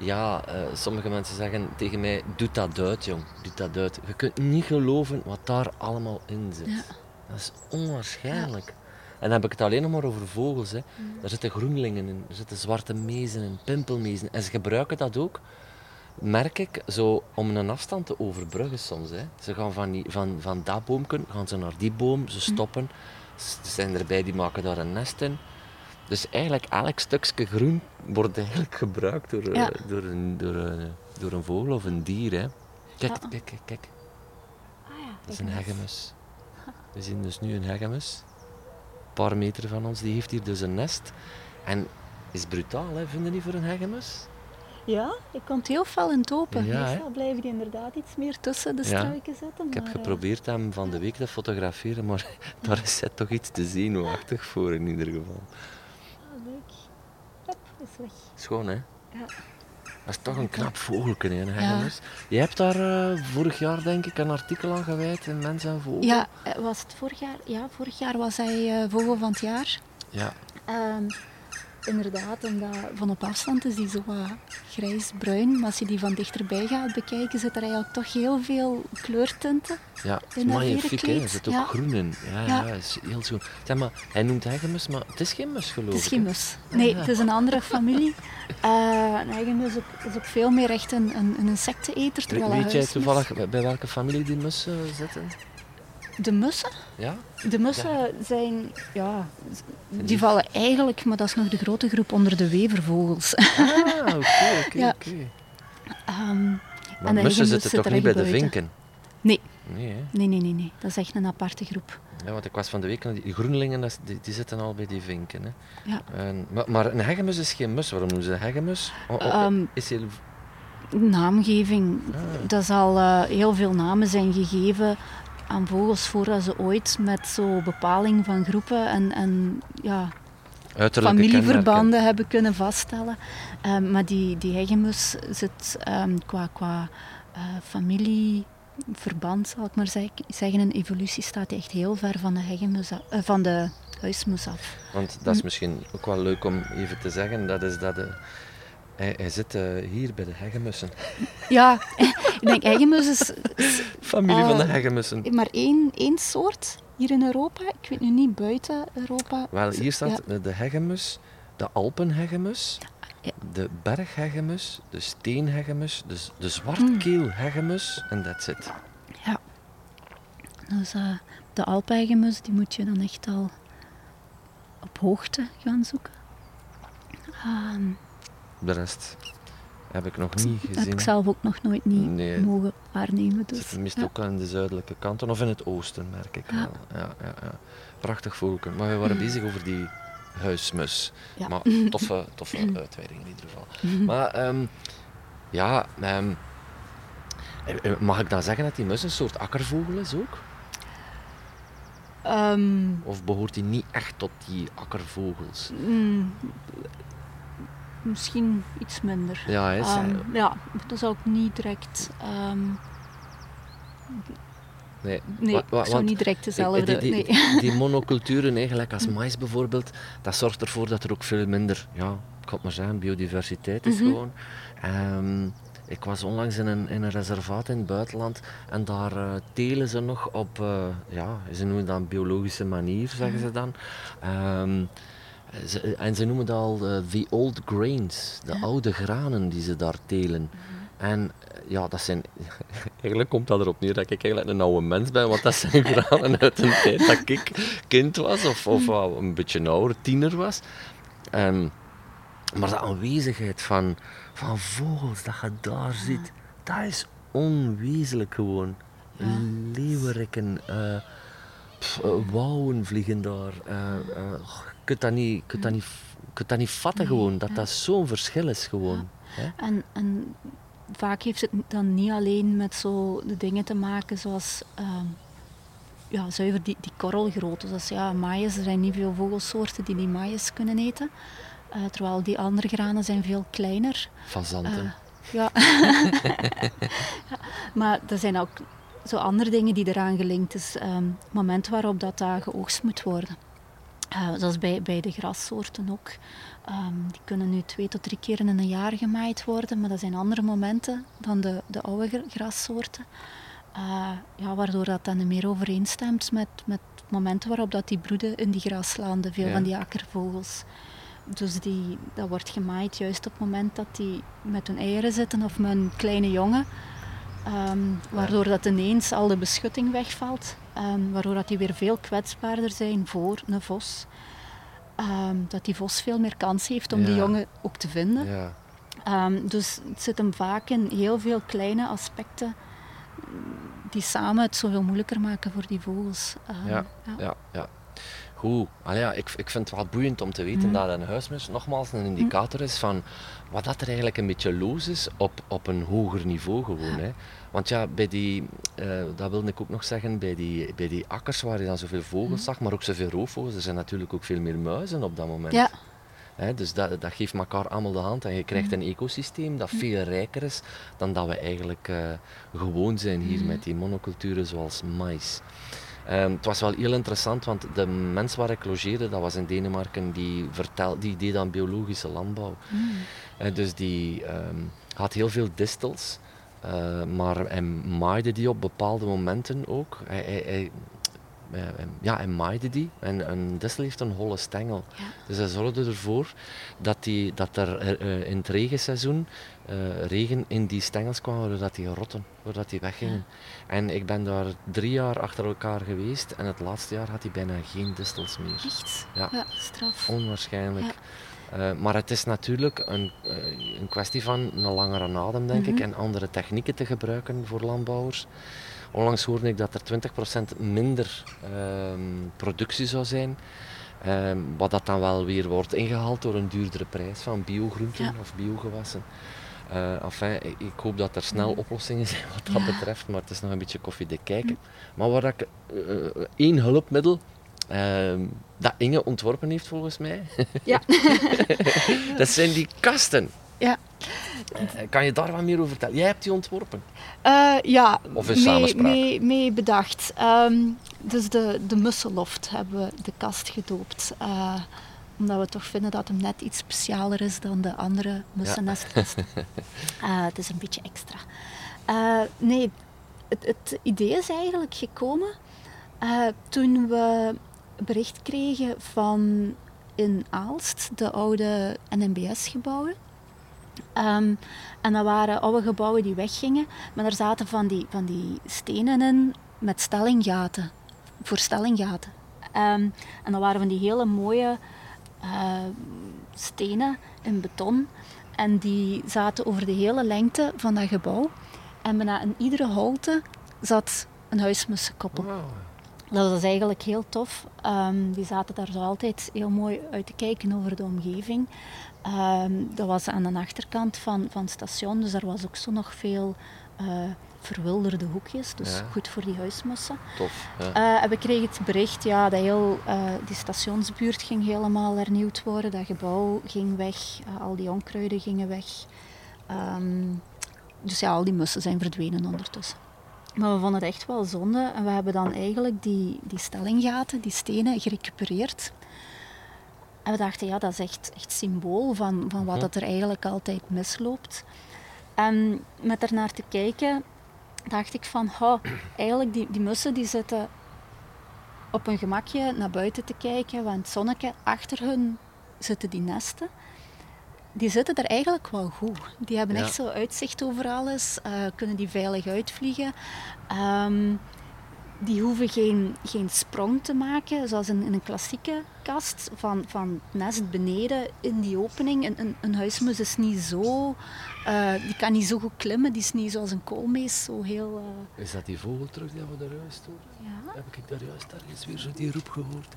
Speaker 1: ja, uh, sommige mensen zeggen tegen mij, doe dat uit jong, doe dat uit. Je kunt niet geloven wat daar allemaal in zit. Ja. Dat is onwaarschijnlijk. En dan heb ik het alleen nog maar over vogels. Hè. Mm. Daar zitten groenlingen in, er zitten zwarte mezen in, pimpelmezen. En ze gebruiken dat ook, merk ik, zo om een afstand te overbruggen soms. Hè. Ze gaan van, die, van, van dat boomken, gaan ze naar die boom, ze mm. stoppen. Ze zijn erbij, die maken daar een nest in. Dus eigenlijk elk stukje groen wordt eigenlijk gebruikt door, eh, door, een, door, een, eh, door een vogel of een dier. Hè. Kijk, kijk, kijk, kijk.
Speaker 2: Ah, ja,
Speaker 1: dat is een hegemus. [laughs] We zien dus nu een hegemus. Een paar meter van ons, die heeft hier dus een nest. En is brutaal, hè? vinden die voor een hegemus?
Speaker 2: Ja, ik komt heel fel in het open. Ja, Meestal blijven die inderdaad iets meer tussen de struiken zitten.
Speaker 1: Ik heb eh, geprobeerd hem van de week te fotograferen, maar [laughs] daar is toch iets te zenuwachtig voor in ieder geval
Speaker 2: weg.
Speaker 1: Schoon, hè?
Speaker 2: Ja.
Speaker 1: Dat is toch een knap vogelke, hè, ja. Je hebt daar uh, vorig jaar, denk ik, een artikel aan gewijd in Mens en Vogel.
Speaker 2: Ja, eh, was het vorig jaar? Ja, vorig jaar was hij uh, Vogel van het jaar.
Speaker 1: Ja.
Speaker 2: Um, inderdaad, omdat van op afstand is die zo wat grijs-bruin. Maar als je die van dichterbij gaat bekijken, zit er eigenlijk toch heel veel kleurtinten.
Speaker 1: Ja, het is magnifiek, hè. Er zit ook groen in. Ja, ja. ja is heel schoon. Zeg maar, hij noemt hegemus, maar het is geen mus, geloof ik.
Speaker 2: Het is geen mus. Nee, het is een andere familie. Uh, een hegemus is ook, veel meer echt een, een, een insecteneter.
Speaker 1: Weet jij toevallig bij welke familie die mussen zitten?
Speaker 2: De mussen?
Speaker 1: Ja?
Speaker 2: De mussen zijn, ja, die vallen eigenlijk, maar dat is nog de grote groep onder de wevervogels.
Speaker 1: Ah, oké, oké, [laughs] oké.
Speaker 2: Ehm,
Speaker 1: maar mussen zitten toch niet bij de vinken?
Speaker 2: Nee.
Speaker 1: Nee?
Speaker 2: Nee, nee, nee, nee. Dat is echt een aparte groep.
Speaker 1: Ja, want ik was van de week, die groenlingen, die, die zitten al bij die vinken. Hè?
Speaker 2: Ja.
Speaker 1: En, maar, maar een hegemus is geen mus. Waarom noemen ze hegemus? O- o-
Speaker 2: Ehm,
Speaker 1: is heel...
Speaker 2: Naamgeving.
Speaker 1: Ah.
Speaker 2: Dat zal eh, heel veel namen zijn gegeven aan vogels voordat ze ooit met zo'n bepaling van groepen en, en ja,
Speaker 1: Uiterlijke
Speaker 2: familieverbanden hebben kunnen vaststellen. Ehm, maar die, die hegemus zit ehm, qua, qua eh, familieverband, zal ik maar zeg- zeggen, in evolutie staat hij echt heel ver van de, hegemus af- eh, van de huismus af.
Speaker 1: Want dat is misschien ook wel leuk om even te zeggen. Dat is dat... eh, hij, hij zit eh, hier bij de hegemussen.
Speaker 2: Ja, ik denk hegemus is, is
Speaker 1: Familie van de
Speaker 2: Eh,
Speaker 1: hegemussen.
Speaker 2: maar één, één soort hier in Europa. Ik weet nu niet buiten Europa.
Speaker 1: Wel, hier staat
Speaker 2: Ja.
Speaker 1: de hegemus, de Alpenhegemus,
Speaker 2: Ja.
Speaker 1: de berghegemus, de steenhegemus, de, de zwartkeelhegemus en that's it.
Speaker 2: Ja. Dus eh, de alpeigemus, die moet je dan echt al op hoogte gaan zoeken. Ehm,
Speaker 1: De rest heb ik nog niet
Speaker 2: heb
Speaker 1: gezien.
Speaker 2: ik zelf ook nog nooit niet
Speaker 1: Nee.
Speaker 2: mogen waarnemen. Dus, ja.
Speaker 1: ook aan de zuidelijke kanten of in het oosten, merk ik
Speaker 2: Ja.
Speaker 1: wel. Ja, ja, ja. Prachtig vogelken. Maar we waren [clears throat] bezig over die huismus.
Speaker 2: Ja.
Speaker 1: Maar [laughs] toffe, toffe [clears throat] uitweiding in ieder geval. Maar ehm, ja, ehm, eh, eh, mag ik dan zeggen dat die mus een soort akkervogel is ook?
Speaker 2: Ehm,
Speaker 1: Of behoort hij niet echt tot die akkervogels?
Speaker 2: mm, misschien iets minder.
Speaker 1: Ja, is,
Speaker 2: Ehm, ja, dat zou ik niet direct... ehm,
Speaker 1: nee.
Speaker 2: nee,
Speaker 1: Wa- wa-
Speaker 2: ik zou niet direct dezelfde...
Speaker 1: Die, die,
Speaker 2: nee. [laughs]
Speaker 1: die monoculturen, eigenlijk als mais bijvoorbeeld, dat zorgt ervoor dat er ook veel minder, ja, ik kan het maar zeggen, biodiversiteit is
Speaker 2: Mhm.
Speaker 1: gewoon. Ehm, ik was onlangs in een, in een reservaat in het buitenland en daar eh, telen ze nog op, eh, ja, ze noemen dat een biologische manier, zeggen ze dan. Ehm, ze- en ze noemen dat al eh, the old grains, de
Speaker 2: Ja.
Speaker 1: oude granen die ze daar telen. En eh, ja, dat zijn... [laughs] Eigenlijk komt dat erop neer dat ik eigenlijk een oude mens ben, want dat zijn [laughs] granen uit een tijd dat ik kind was, of, of wel een beetje ouder, tiener was. Ehm, maar de aanwezigheid van, van vogels dat je daar ziet, dat is onwezenlijk gewoon.
Speaker 2: Ja.
Speaker 1: Leeuweriken, eh, wouwen vliegen daar. Kunt dat niet, je kunt dat niet, je kunt dat niet vatten
Speaker 2: Nee,
Speaker 1: gewoon, dat dat zo'n verschil is gewoon.
Speaker 2: En, en vaak heeft het dan niet alleen met zo de dingen te maken zoals ehm, ja, zuiver die, die korrelgrootte. Dus ja, er zijn niet veel vogelsoorten die die maïs kunnen eten. Eh, terwijl die andere granen zijn veel kleiner.
Speaker 1: Fazanten.
Speaker 2: Eh, ja. Ja, [laughs] Maar er zijn ook zo andere dingen die eraan gelinkt is. Ehm, het moment waarop dat, daar geoogst moet worden. Eh, zoals bij, bij de grassoorten ook. Ehm, die kunnen nu twee tot drie keer in een jaar gemaaid worden, maar dat zijn andere momenten dan de, de oude gr- grassoorten. Eh, ja, waardoor dat dan meer overeenstemt met, met momenten waarop dat die broeden in die graslanden, veel
Speaker 1: Ja.
Speaker 2: van die akkervogels. Dus die, dat wordt gemaaid juist op het moment dat die met hun eieren zitten of met een kleine jongen. Ehm, waardoor dat ineens al de beschutting wegvalt. Ehm, waardoor dat die weer veel kwetsbaarder zijn voor een vos. Ehm, dat die vos veel meer kans heeft om die jongen ook te vinden.
Speaker 1: Ja.
Speaker 2: Ehm, dus het zit hem vaak in heel veel kleine aspecten mm, die samen het zoveel moeilijker maken voor die vogels.
Speaker 1: Ja, ja, ja. Goed. Allee, ja, ik, ik vind het wel boeiend om te weten
Speaker 2: Mhm.
Speaker 1: dat een huismus nogmaals een indicator is van wat dat er eigenlijk een beetje los is op, op een hoger niveau gewoon. Hè. Want ja, bij die, eh, dat wilde ik ook nog zeggen, bij die, bij die akkers waar je dan zoveel vogels zag, maar ook zoveel roofvogels, er zijn natuurlijk ook veel meer muizen op dat moment.
Speaker 2: Ja.
Speaker 1: Dus dat, dat geeft elkaar allemaal de hand en je krijgt een ecosysteem dat veel rijker is dan dat we eigenlijk eh, gewoon zijn hier met die monoculturen zoals mais. Ehm, het was wel heel interessant, want de mens waar ik logeerde, dat was in Denemarken, die, vertel, die deed aan biologische landbouw.
Speaker 2: Mm.
Speaker 1: Dus die ehm, had heel veel distels, eh, maar hij maaide die op bepaalde momenten ook. Hij, hij, hij- eh, eh, ja, hij maaide die. En een distel heeft een holle stengel.
Speaker 2: Ja.
Speaker 1: Dus hij zorgde ervoor dat, die, dat er in het regenseizoen regen in die stengels kwam, doordat die rotten, doordat die weggingen. En ik ben daar drie jaar achter elkaar geweest en het laatste jaar had hij bijna geen distels meer.
Speaker 2: Echt?
Speaker 1: Ja.
Speaker 2: straf.
Speaker 1: Onwaarschijnlijk. Eh, maar het is natuurlijk een, eh, een kwestie van een langere adem, denk ik,
Speaker 2: Mhm.
Speaker 1: en andere technieken te gebruiken voor landbouwers. Onlangs hoorde ik dat er 20% minder ehm, productie zou zijn. Ehm, wat dat dan wel weer wordt ingehaald door een duurdere prijs van biogroenten
Speaker 2: Ja.
Speaker 1: of biogewassen. Eh enfin, ik, hoop dat er snel oplossingen zijn wat dat
Speaker 2: Ja.
Speaker 1: betreft, maar het is nog een beetje koffiedik kijken. Maar waar ik één hulpmiddel ehm, dat Inge ontworpen heeft volgens mij,
Speaker 2: Ja. [laughs]
Speaker 1: dat zijn die kasten.
Speaker 2: Ja.
Speaker 1: Eh, kan je daar wat meer over vertellen? Jij hebt die ontworpen.
Speaker 2: Eh, ja,
Speaker 1: Of in
Speaker 2: mee,
Speaker 1: samenspraak?
Speaker 2: mee, mee bedacht. Ehm, dus de, de Musseloft hebben we de kast gedoopt. eh, omdat we toch vinden dat hem net iets specialer is dan de andere mussenestkasten. [laughs] Eh, het is een beetje extra. Nee, het, het idee is eigenlijk gekomen toen we bericht kregen van in Aalst, de oude NMBS-gebouwen. Ehm, en dat waren oude gebouwen die weggingen, maar er zaten van die, van die stenen in met stellinggaten, voor stellinggaten. Ehm, en dat waren van die hele mooie eh, stenen in beton. En die zaten over de hele lengte van dat gebouw. En bijna in iedere holte zat een huismussenkoppel. Dat was eigenlijk heel tof. Ehm, die zaten daar zo altijd heel mooi uit te kijken over de omgeving. Ehm, dat was aan de achterkant van, van het station, dus daar was ook zo nog veel eh, verwilderde hoekjes. Dus
Speaker 1: Ja.
Speaker 2: goed voor die huismussen.
Speaker 1: Tof. Ja.
Speaker 2: Eh, en we kregen het bericht ja, dat heel, eh, die stationsbuurt ging helemaal hernieuwd worden. Dat gebouw ging weg, al die onkruiden gingen weg. Ehm, dus ja, al die mussen zijn verdwenen ondertussen. Maar we vonden het echt wel zonde en we hebben dan eigenlijk die, die stellinggaten, die stenen, gerecupereerd. En we dachten, ja, dat is echt, echt symbool van, van wat dat er eigenlijk altijd misloopt. En met ernaar te kijken, dacht ik van, oh, eigenlijk die, die mussen die zitten op een gemakje naar buiten te kijken, want zonnetje achter hun zitten die nesten. Die zitten er eigenlijk wel goed. Die hebben
Speaker 1: Ja.
Speaker 2: echt zo uitzicht over alles, eh, kunnen die veilig uitvliegen. Ehm, die hoeven geen, geen sprong te maken, zoals in, in een klassieke kast, van, van nest beneden in die opening. Een, een, een huismus is niet zo, eh, die kan niet zo goed klimmen, die is niet zoals een koolmees, zo heel... eh,
Speaker 1: Is dat die vogel terug die we daar juist horen?
Speaker 2: ja.
Speaker 1: Heb ik daar juist ergens weer zo die roep gehoord?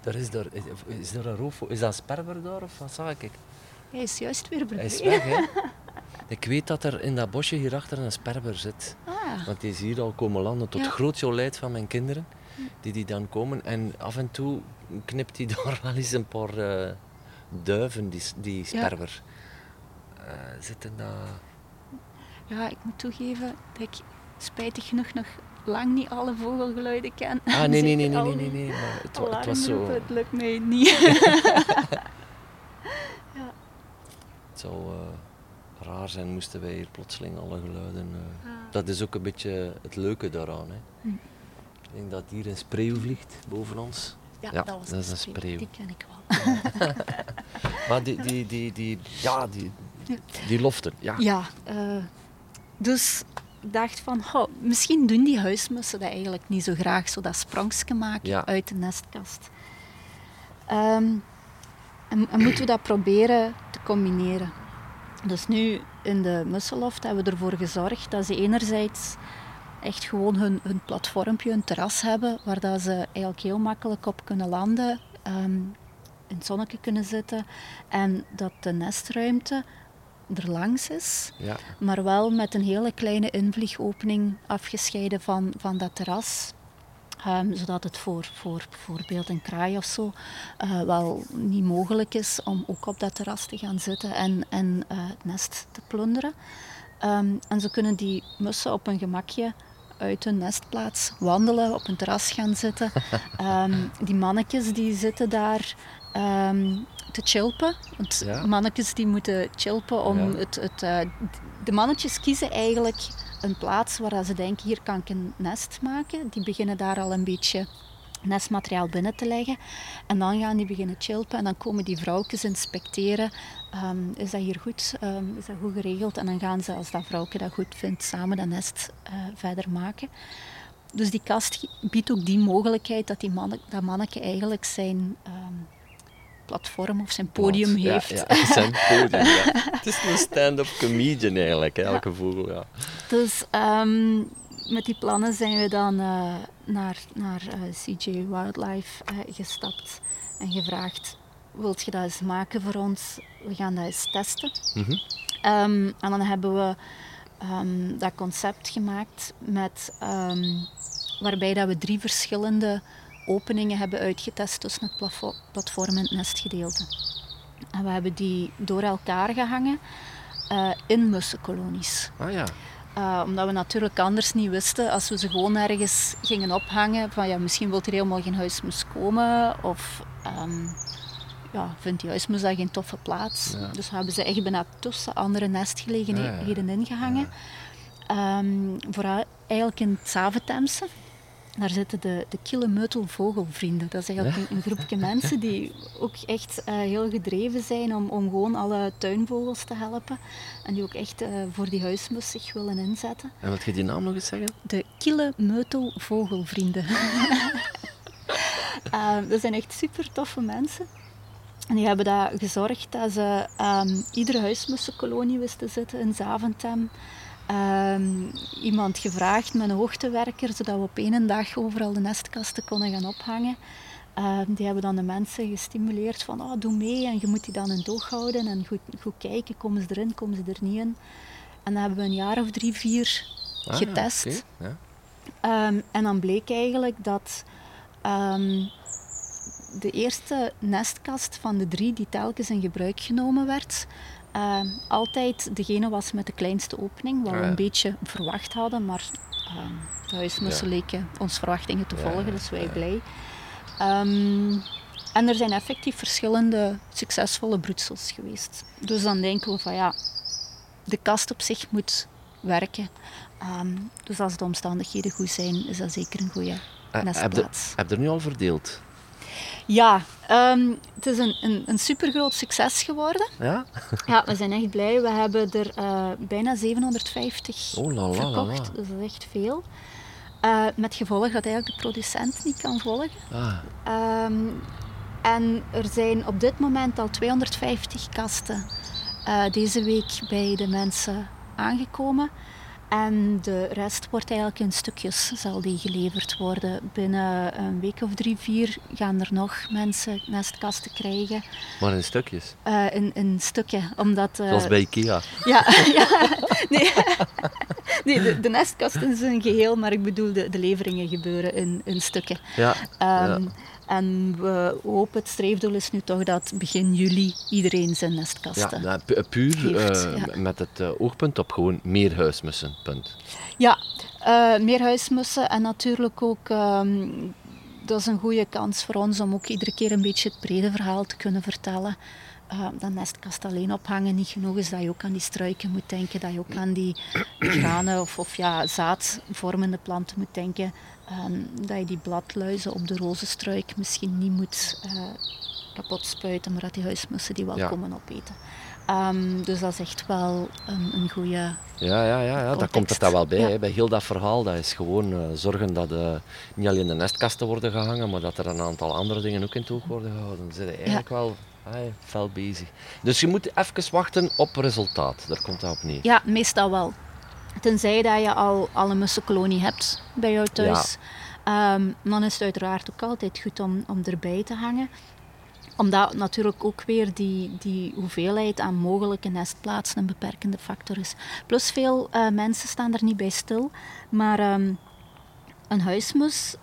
Speaker 1: Daar is, daar, is, is daar een roofvogel? Is dat een sperber daar of wat zag ik?
Speaker 2: Hij is juist weer
Speaker 1: Hij is
Speaker 2: verdwenen.
Speaker 1: weg, hè? [laughs] Ik weet dat er in dat bosje hierachter een sperber zit.
Speaker 2: Ah,
Speaker 1: Want die is hier al komen landen tot
Speaker 2: Ja.
Speaker 1: groot jolijt van mijn kinderen. Die die dan komen. En af en toe knipt hij [laughs] daar wel eens een paar eh, duiven, die, die sperber. Eh, zitten daar...
Speaker 2: ja, ik moet toegeven dat ik spijtig genoeg nog lang niet alle vogelgeluiden ken.
Speaker 1: Ah, nee, [laughs] nee, nee, nee, nee, nee, nee. Maar het, wa- het was zo...
Speaker 2: Het lukt mij niet.
Speaker 1: Het zou eh, raar zijn moesten wij hier plotseling alle geluiden... eh,
Speaker 2: Ah.
Speaker 1: Dat is ook een beetje het leuke daaraan. Hè.
Speaker 2: Hm.
Speaker 1: Ik denk dat hier een spreeuw vliegt boven ons.
Speaker 2: Ja,
Speaker 1: Ja,
Speaker 2: dat was
Speaker 1: dat is een
Speaker 2: spreeuw.
Speaker 1: spreeuw.
Speaker 2: Die ken ik wel. [laughs]
Speaker 1: Maar die, die, die, die, ja, die, die loften, ja.
Speaker 2: Ja, eh, dus ik dacht van, oh, misschien doen die huismussen dat eigenlijk niet zo graag, zo dat sprangsje maken
Speaker 1: Ja.
Speaker 2: uit de nestkast. Ehm, en, en moeten we dat proberen te combineren. Dus nu in de musseloft hebben we ervoor gezorgd dat ze enerzijds echt gewoon hun, hun platformpje, hun terras hebben, waar dat ze eigenlijk heel makkelijk op kunnen landen, ehm, in het zonnetje kunnen zitten en dat de nestruimte er langs is,
Speaker 1: ja.
Speaker 2: maar wel met een hele kleine invliegopening afgescheiden van, van dat terras. Ehm, zodat het voor, voor bijvoorbeeld een kraai of zo eh, wel niet mogelijk is om ook op dat terras te gaan zitten en, en eh, het nest te plunderen. Ehm, en zo kunnen die mussen op een gemakje uit hun nestplaats wandelen, op een terras gaan zitten. [laughs] Ehm, die mannetjes die zitten daar te chilpen. Want
Speaker 1: Ja.
Speaker 2: mannetjes die moeten chilpen om
Speaker 1: Ja.
Speaker 2: het... het eh, de mannetjes kiezen eigenlijk een plaats waar ze denken, hier kan ik een nest maken. Die beginnen daar al een beetje nestmateriaal binnen te leggen. En dan gaan die beginnen chilpen en dan komen die vrouwtjes inspecteren. Ehm, is dat hier goed? Ehm, is dat goed geregeld? En dan gaan ze, als dat vrouwtje dat goed vindt, samen dat nest eh, verder maken. Dus die kast biedt ook die mogelijkheid dat die manne, dat manneke eigenlijk zijn ehm, platform of zijn podium heeft.
Speaker 1: Ja, [laughs] zijn podium, ja. [laughs] Het is een stand-up comedian eigenlijk, elke vogel. Ja.
Speaker 2: Dus ehm, met die plannen zijn we dan uh, naar, naar uh, CJ Wildlife uh, gestapt en gevraagd: Wilt je dat eens maken voor ons? We gaan dat eens testen. Mm um, en dan hebben we um, dat concept gemaakt met, waarbij dat we drie verschillende openingen hebben uitgetest tussen het platform en het nestgedeelte. En we hebben die door elkaar gehangen uh, in mussenkolonies.
Speaker 1: Ah ja.
Speaker 2: Uh, omdat we natuurlijk anders niet wisten, als we ze gewoon ergens gingen ophangen, van ja, misschien wil er helemaal geen huismus komen, of um, ja, vindt die huismus daar geen toffe plaats. Ja. Dus we hebben ze echt bijna tussen andere nestgelegenheden ja, ja. ingehangen. Um, vooral eigenlijk in het Zavetemse. Daar zitten de, de kille meutelvogelvrienden. Dat is eigenlijk een, een, groepje [laughs] mensen die ook echt uh, heel gedreven zijn om, om gewoon alle tuinvogels te helpen. En die ook echt uh, voor die huismus zich willen inzetten.
Speaker 1: En wat je die naam nog eens zeggen?
Speaker 2: De kille meutelvogelvrienden. uh, [laughs] dat zijn echt super toffe mensen. En die hebben daar gezorgd dat ze um, iedere huismussenkolonie wisten zitten in Zaventem. Um, iemand gevraagd met een hoogtewerker, zodat we op één dag overal de nestkasten konden gaan ophangen. Uh, die hebben dan de mensen gestimuleerd van oh, doe mee en je moet die dan in doog houden en goed, goed kijken, komen ze erin, komen ze er niet in. En dan hebben we een jaar of drie, vier ah, getest. Ja. Um, en dan bleek eigenlijk dat de eerste nestkast van de drie die telkens in gebruik genomen werd, uh, altijd degene was met de kleinste opening, wat we ah, een beetje verwacht hadden, maar uh, de huismussen leken ons verwachtingen te volgen, dus wij blij. Um, en er zijn effectief verschillende succesvolle broedsels geweest. Dus dan denken we van ja, de kast op zich moet werken. Um, dus als de omstandigheden goed zijn, is dat zeker een goede nestplaats.
Speaker 1: Heb je er nu al verdeeld?
Speaker 2: Ja, um, het is een, een, een supergroot succes geworden.
Speaker 1: Ja?
Speaker 2: ja, we zijn echt blij. We hebben er uh, bijna 750
Speaker 1: oh, la, la,
Speaker 2: verkocht.
Speaker 1: La,
Speaker 2: dus dat is echt veel. Uh, met gevolg dat eigenlijk de producent niet kan volgen. Ah. Um, en er zijn op dit moment al 250 kasten uh, deze week bij de mensen aangekomen. En de rest wordt eigenlijk in stukjes zal die geleverd worden. Binnen een week of drie, vier gaan er nog mensen nestkasten krijgen.
Speaker 1: Maar in stukjes?
Speaker 2: Uh, in, in stukken, omdat...
Speaker 1: Uh, Zoals bij Ikea?
Speaker 2: Ja, [laughs] ja nee, [laughs] nee de, de nestkasten is een geheel, maar ik bedoel de, de leveringen gebeuren in, in stukken.
Speaker 1: Ja, um, ja.
Speaker 2: En we hopen, het streefdoel is nu toch dat begin juli iedereen zijn nestkasten
Speaker 1: Ja, puur uh, met het uh, oogpunt op gewoon meer huismussen, punt.
Speaker 2: Ja, uh, meer huismussen en natuurlijk ook... Um, dat is een goede kans voor ons om ook iedere keer een beetje het brede verhaal te kunnen vertellen. Uh, dat nestkast alleen ophangen niet genoeg is, dat je ook aan die struiken moet denken, dat je ook aan die [coughs] granen of, of ja, zaadvormende planten moet denken. Um, dat je die bladluizen op de rozenstruik misschien niet moet uh, kapot spuiten, maar dat die huismussen die wel komen opeten. Um, dus dat is echt wel een, een goede. Ja,
Speaker 1: ja, ja, ja. daar komt het daar wel bij. Bij heel dat verhaal, dat is gewoon uh, zorgen dat uh, niet alleen de nestkasten worden gehangen, maar dat er een aantal andere dingen ook in het oog worden gehouden. Dan zit je eigenlijk wel hey, fel bezig. Dus je moet even wachten op resultaat. Daar komt dat op neer.
Speaker 2: Ja, meestal wel. Tenzij dat je al, al een mussenkolonie hebt bij jou thuis. Um, dan is het uiteraard ook altijd goed om, om erbij te hangen omdat natuurlijk ook weer die, die hoeveelheid aan mogelijke nestplaatsen een beperkende factor is. Plus veel uh, mensen staan er niet bij stil. Maar um, een huismus,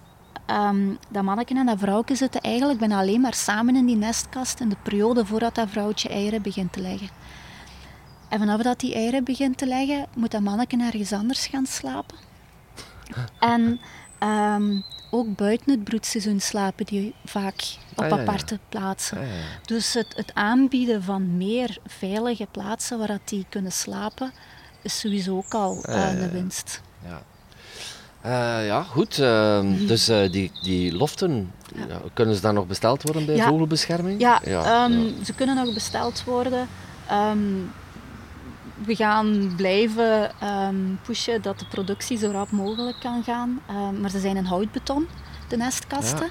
Speaker 2: um, dat manneke en dat vrouwtje zitten eigenlijk bijna alleen maar samen in die nestkast in de periode voordat dat vrouwtje eieren begint te leggen. En vanaf dat die eieren begint te leggen, moet dat manneke ergens anders gaan slapen. En um, ook buiten het broedseizoen slapen die vaak op ah, aparte plaatsen. Ah, dus het, het, aanbieden van meer veilige plaatsen waar dat die kunnen slapen, is sowieso ook al uh, een winst.
Speaker 1: Ja. Uh, ja, goed. Uh, [laughs] dus uh, die, die loften, ja. kunnen ze dan nog besteld worden bij vogelbescherming?
Speaker 2: Ja, ja, um, ze kunnen nog besteld worden. Um, we gaan blijven um, pushen dat de productie zo rap mogelijk kan gaan. Um, maar ze zijn in houtbeton, de nestkasten.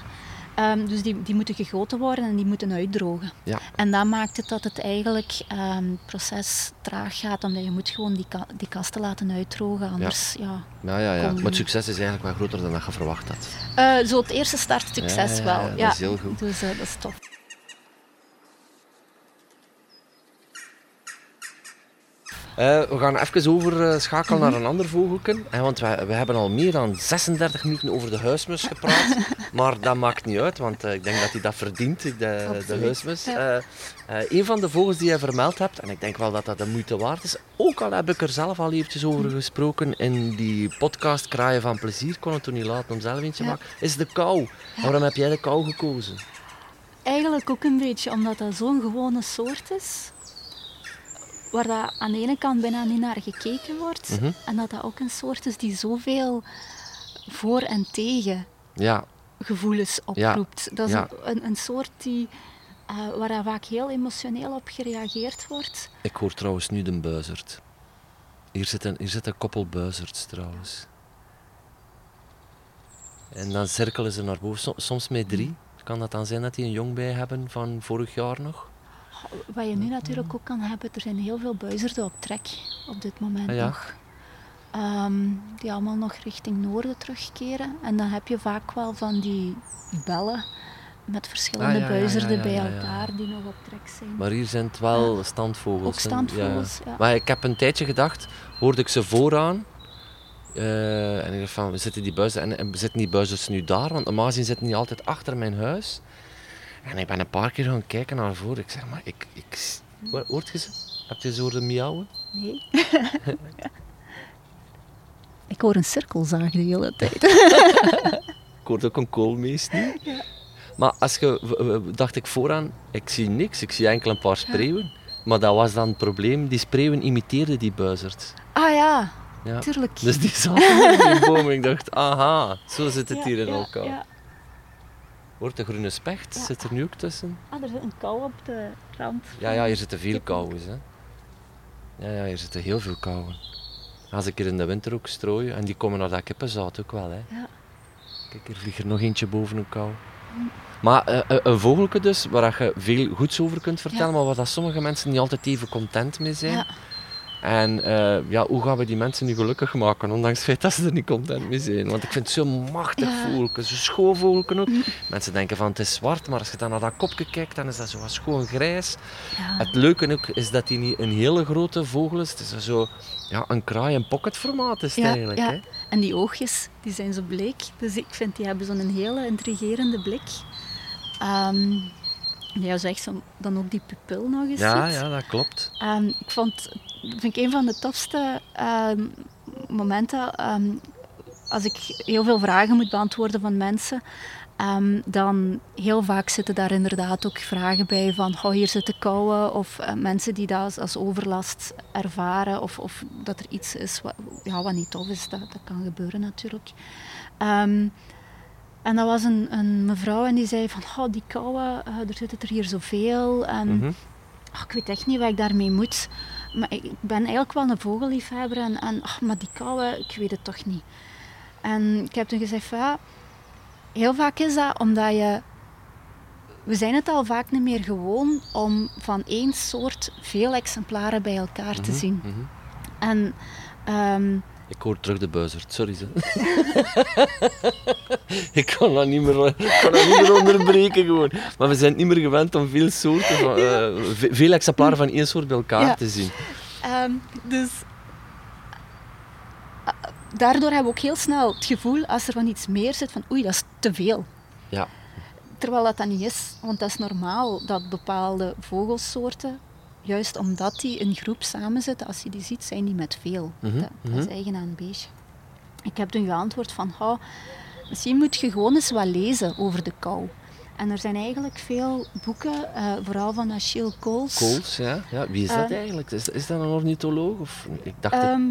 Speaker 2: Ehm, dus die, die moeten gegoten worden en die moeten uitdrogen.
Speaker 1: Ja.
Speaker 2: En dat maakt het dat het eigenlijk ehm, het proces traag gaat, omdat je moet gewoon die, ka- die kasten laten uitdrogen, anders ja.
Speaker 1: Ja, ja, ja. Maar het succes is eigenlijk wel groter dan dat je verwacht had.
Speaker 2: Eh, zo het eerste start succes
Speaker 1: Ja, ja,
Speaker 2: wel.
Speaker 1: ja, dat is heel goed.
Speaker 2: Dus eh, dat is tof.
Speaker 1: Eh, we gaan even overschakelen naar een ander vogelken. hè, want wij, we hebben al meer dan 36 minuten over de huismus gepraat. [laughs] maar dat maakt niet uit, want eh, ik denk dat hij dat verdient, de, de huismus. Eh, eh, een van de vogels die je vermeld hebt, en ik denk wel dat dat de moeite waard is, ook al heb ik er zelf al eventjes over gesproken in die podcast Kraaien van Plezier, kon het toen niet laten om zelf eentje te maken, is de kou. Waarom heb jij de kou gekozen?
Speaker 2: Eigenlijk ook een beetje omdat dat zo'n gewone soort is. Waar dat aan de ene kant bijna niet naar gekeken wordt.
Speaker 1: Mhm.
Speaker 2: En dat dat ook een soort is die zoveel voor en tegen
Speaker 1: Ja,
Speaker 2: gevoelens oproept. Dat is
Speaker 1: ja.
Speaker 2: een, een soort die, eh, waar vaak heel emotioneel op gereageerd wordt.
Speaker 1: ik hoor trouwens nu de buizerd. Hier zit een, hier zit een koppel buizerds trouwens. En dan cirkelen ze naar boven, som- soms met drie. Kan dat dan zijn dat die een jong bij hebben van vorig jaar nog?
Speaker 2: Wat je nu natuurlijk ook kan hebben, er zijn heel veel buizerden op trek op dit moment
Speaker 1: Ah ja.
Speaker 2: nog. Ehm, die allemaal nog richting noorden terugkeren. En dan heb je vaak wel van die bellen met verschillende
Speaker 1: Ah, ja,
Speaker 2: buizerden
Speaker 1: ja,
Speaker 2: bij elkaar die nog op trek zijn.
Speaker 1: Maar hier zijn het wel standvogels.
Speaker 2: Ook standvogels.
Speaker 1: Maar ik heb een tijdje gedacht, hoorde ik ze vooraan. eh, en ik dacht van, zitten die buizen, en, en zitten die buizers nu daar? Want normaal gezien zitten die altijd achter mijn huis. En ik ben een paar keer gaan kijken naar voren. Ik zeg, maar ik... ik Hoor- hoort je ze? Heb je ze horen miauwen?
Speaker 2: Nee. [laughs] ik hoor een cirkelzaag de hele tijd. [laughs]
Speaker 1: Ik hoorde ook een koolmees nu. Maar als je, dacht ik vooraan, ik zie niks. Ik zie enkel een paar spreeuwen. Maar dat was dan het probleem. Die spreeuwen imiteerden die buizers.
Speaker 2: ah ja,
Speaker 1: Ja.
Speaker 2: tuurlijk.
Speaker 1: Dus die zaten in die boom. Ik dacht, aha, zo zit het
Speaker 2: Ja,
Speaker 1: hier in
Speaker 2: ja,
Speaker 1: elkaar. Wordt de groene specht,
Speaker 2: Ja.
Speaker 1: zit er nu ook tussen?
Speaker 2: Ah, er zit een kou op de rand.
Speaker 1: Ja, ja, hier zitten veel kauwen. Hè. Ja, ja, hier zitten heel veel kauwen. Als ik hier in de winter ook strooi, en die komen naar dat kippenzout ook wel. Hè.
Speaker 2: Ja.
Speaker 1: Kijk, hier vliegt er nog eentje boven een kou. Maar eh, eh, een vogelke dus, waar je veel goeds over kunt vertellen,
Speaker 2: Ja.
Speaker 1: maar waar dat sommige mensen niet altijd even content mee zijn.
Speaker 2: Ja.
Speaker 1: En eh, ja, hoe gaan we die mensen nu gelukkig maken, ondanks het feit dat ze er niet content mee zijn? Want ik vind het zo'n machtig
Speaker 2: Ja.
Speaker 1: vogelke, zo'n schoon vogelke ook. Mensen denken van het is zwart, maar als je dan naar dat kopje kijkt, dan is dat zo wat schoon grijs.
Speaker 2: Ja.
Speaker 1: Het leuke ook is dat hij niet een hele grote vogel is. Het is zo ja, een kraai- en pocketformaat is het
Speaker 2: Ja,
Speaker 1: eigenlijk.
Speaker 2: ja.
Speaker 1: Hè?
Speaker 2: En die oogjes, die zijn zo bleek. Dus ik vind die hebben zo'n hele intrigerende blik. Ehm ja, zeg zo, dan ook die pupil nog eens
Speaker 1: Ja,
Speaker 2: ziet.
Speaker 1: ja, dat klopt.
Speaker 2: Ehm, ik vond, vind ik een van de tofste ehm, momenten. ehm, als ik heel veel vragen moet beantwoorden van mensen, ehm, dan heel vaak zitten daar inderdaad ook vragen bij van oh, hier zitten kouwen of eh, mensen die dat als, als overlast ervaren of, of dat er iets is wat, ja, wat niet tof is. Dat, dat kan gebeuren natuurlijk. Ehm, en dat was een, een mevrouw en die zei van oh, die kouwen, eh, er zitten er hier zoveel. En,
Speaker 1: Mhm.
Speaker 2: Ach, ik weet echt niet wat ik daarmee moet. Maar ik ben eigenlijk wel een vogelliefhebber. En, en ach, maar die kauwen, ik weet het toch niet. En ik heb toen gezegd ja, heel vaak is dat omdat je... We zijn het al vaak niet meer gewoon om van één soort veel exemplaren bij elkaar te
Speaker 1: Mhm,
Speaker 2: zien.
Speaker 1: mhm.
Speaker 2: En ehm,
Speaker 1: Ik hoor terug de buizerd, sorry ze. [laughs] ik kan dat niet meer, ik kan dat niet meer onderbreken gewoon. Maar we zijn niet meer gewend om veel soorten, van, eh, ve- veel exemplaren van één soort bij elkaar
Speaker 2: Ja.
Speaker 1: te zien.
Speaker 2: Ehm, dus eh, daardoor hebben we ook heel snel het gevoel, als er van iets meer zit, van oei, dat is te veel.
Speaker 1: Ja,
Speaker 2: Terwijl dat dat niet is, want dat is normaal dat bepaalde vogelsoorten, juist omdat die in groep samenzitten, als je die ziet, zijn die met veel.
Speaker 1: Mhm,
Speaker 2: dat, dat is
Speaker 1: mhm.
Speaker 2: eigen aan een beestje. Ik heb toen geantwoord van, oh, misschien moet je gewoon eens wat lezen over de kou. En er zijn eigenlijk veel boeken, eh, vooral van Achille Coles.
Speaker 1: Kools, ja. ja. Wie is dat
Speaker 2: Eh,
Speaker 1: eigenlijk? Is, is dat een ornitholoog? Of, ik dacht
Speaker 2: Ehm,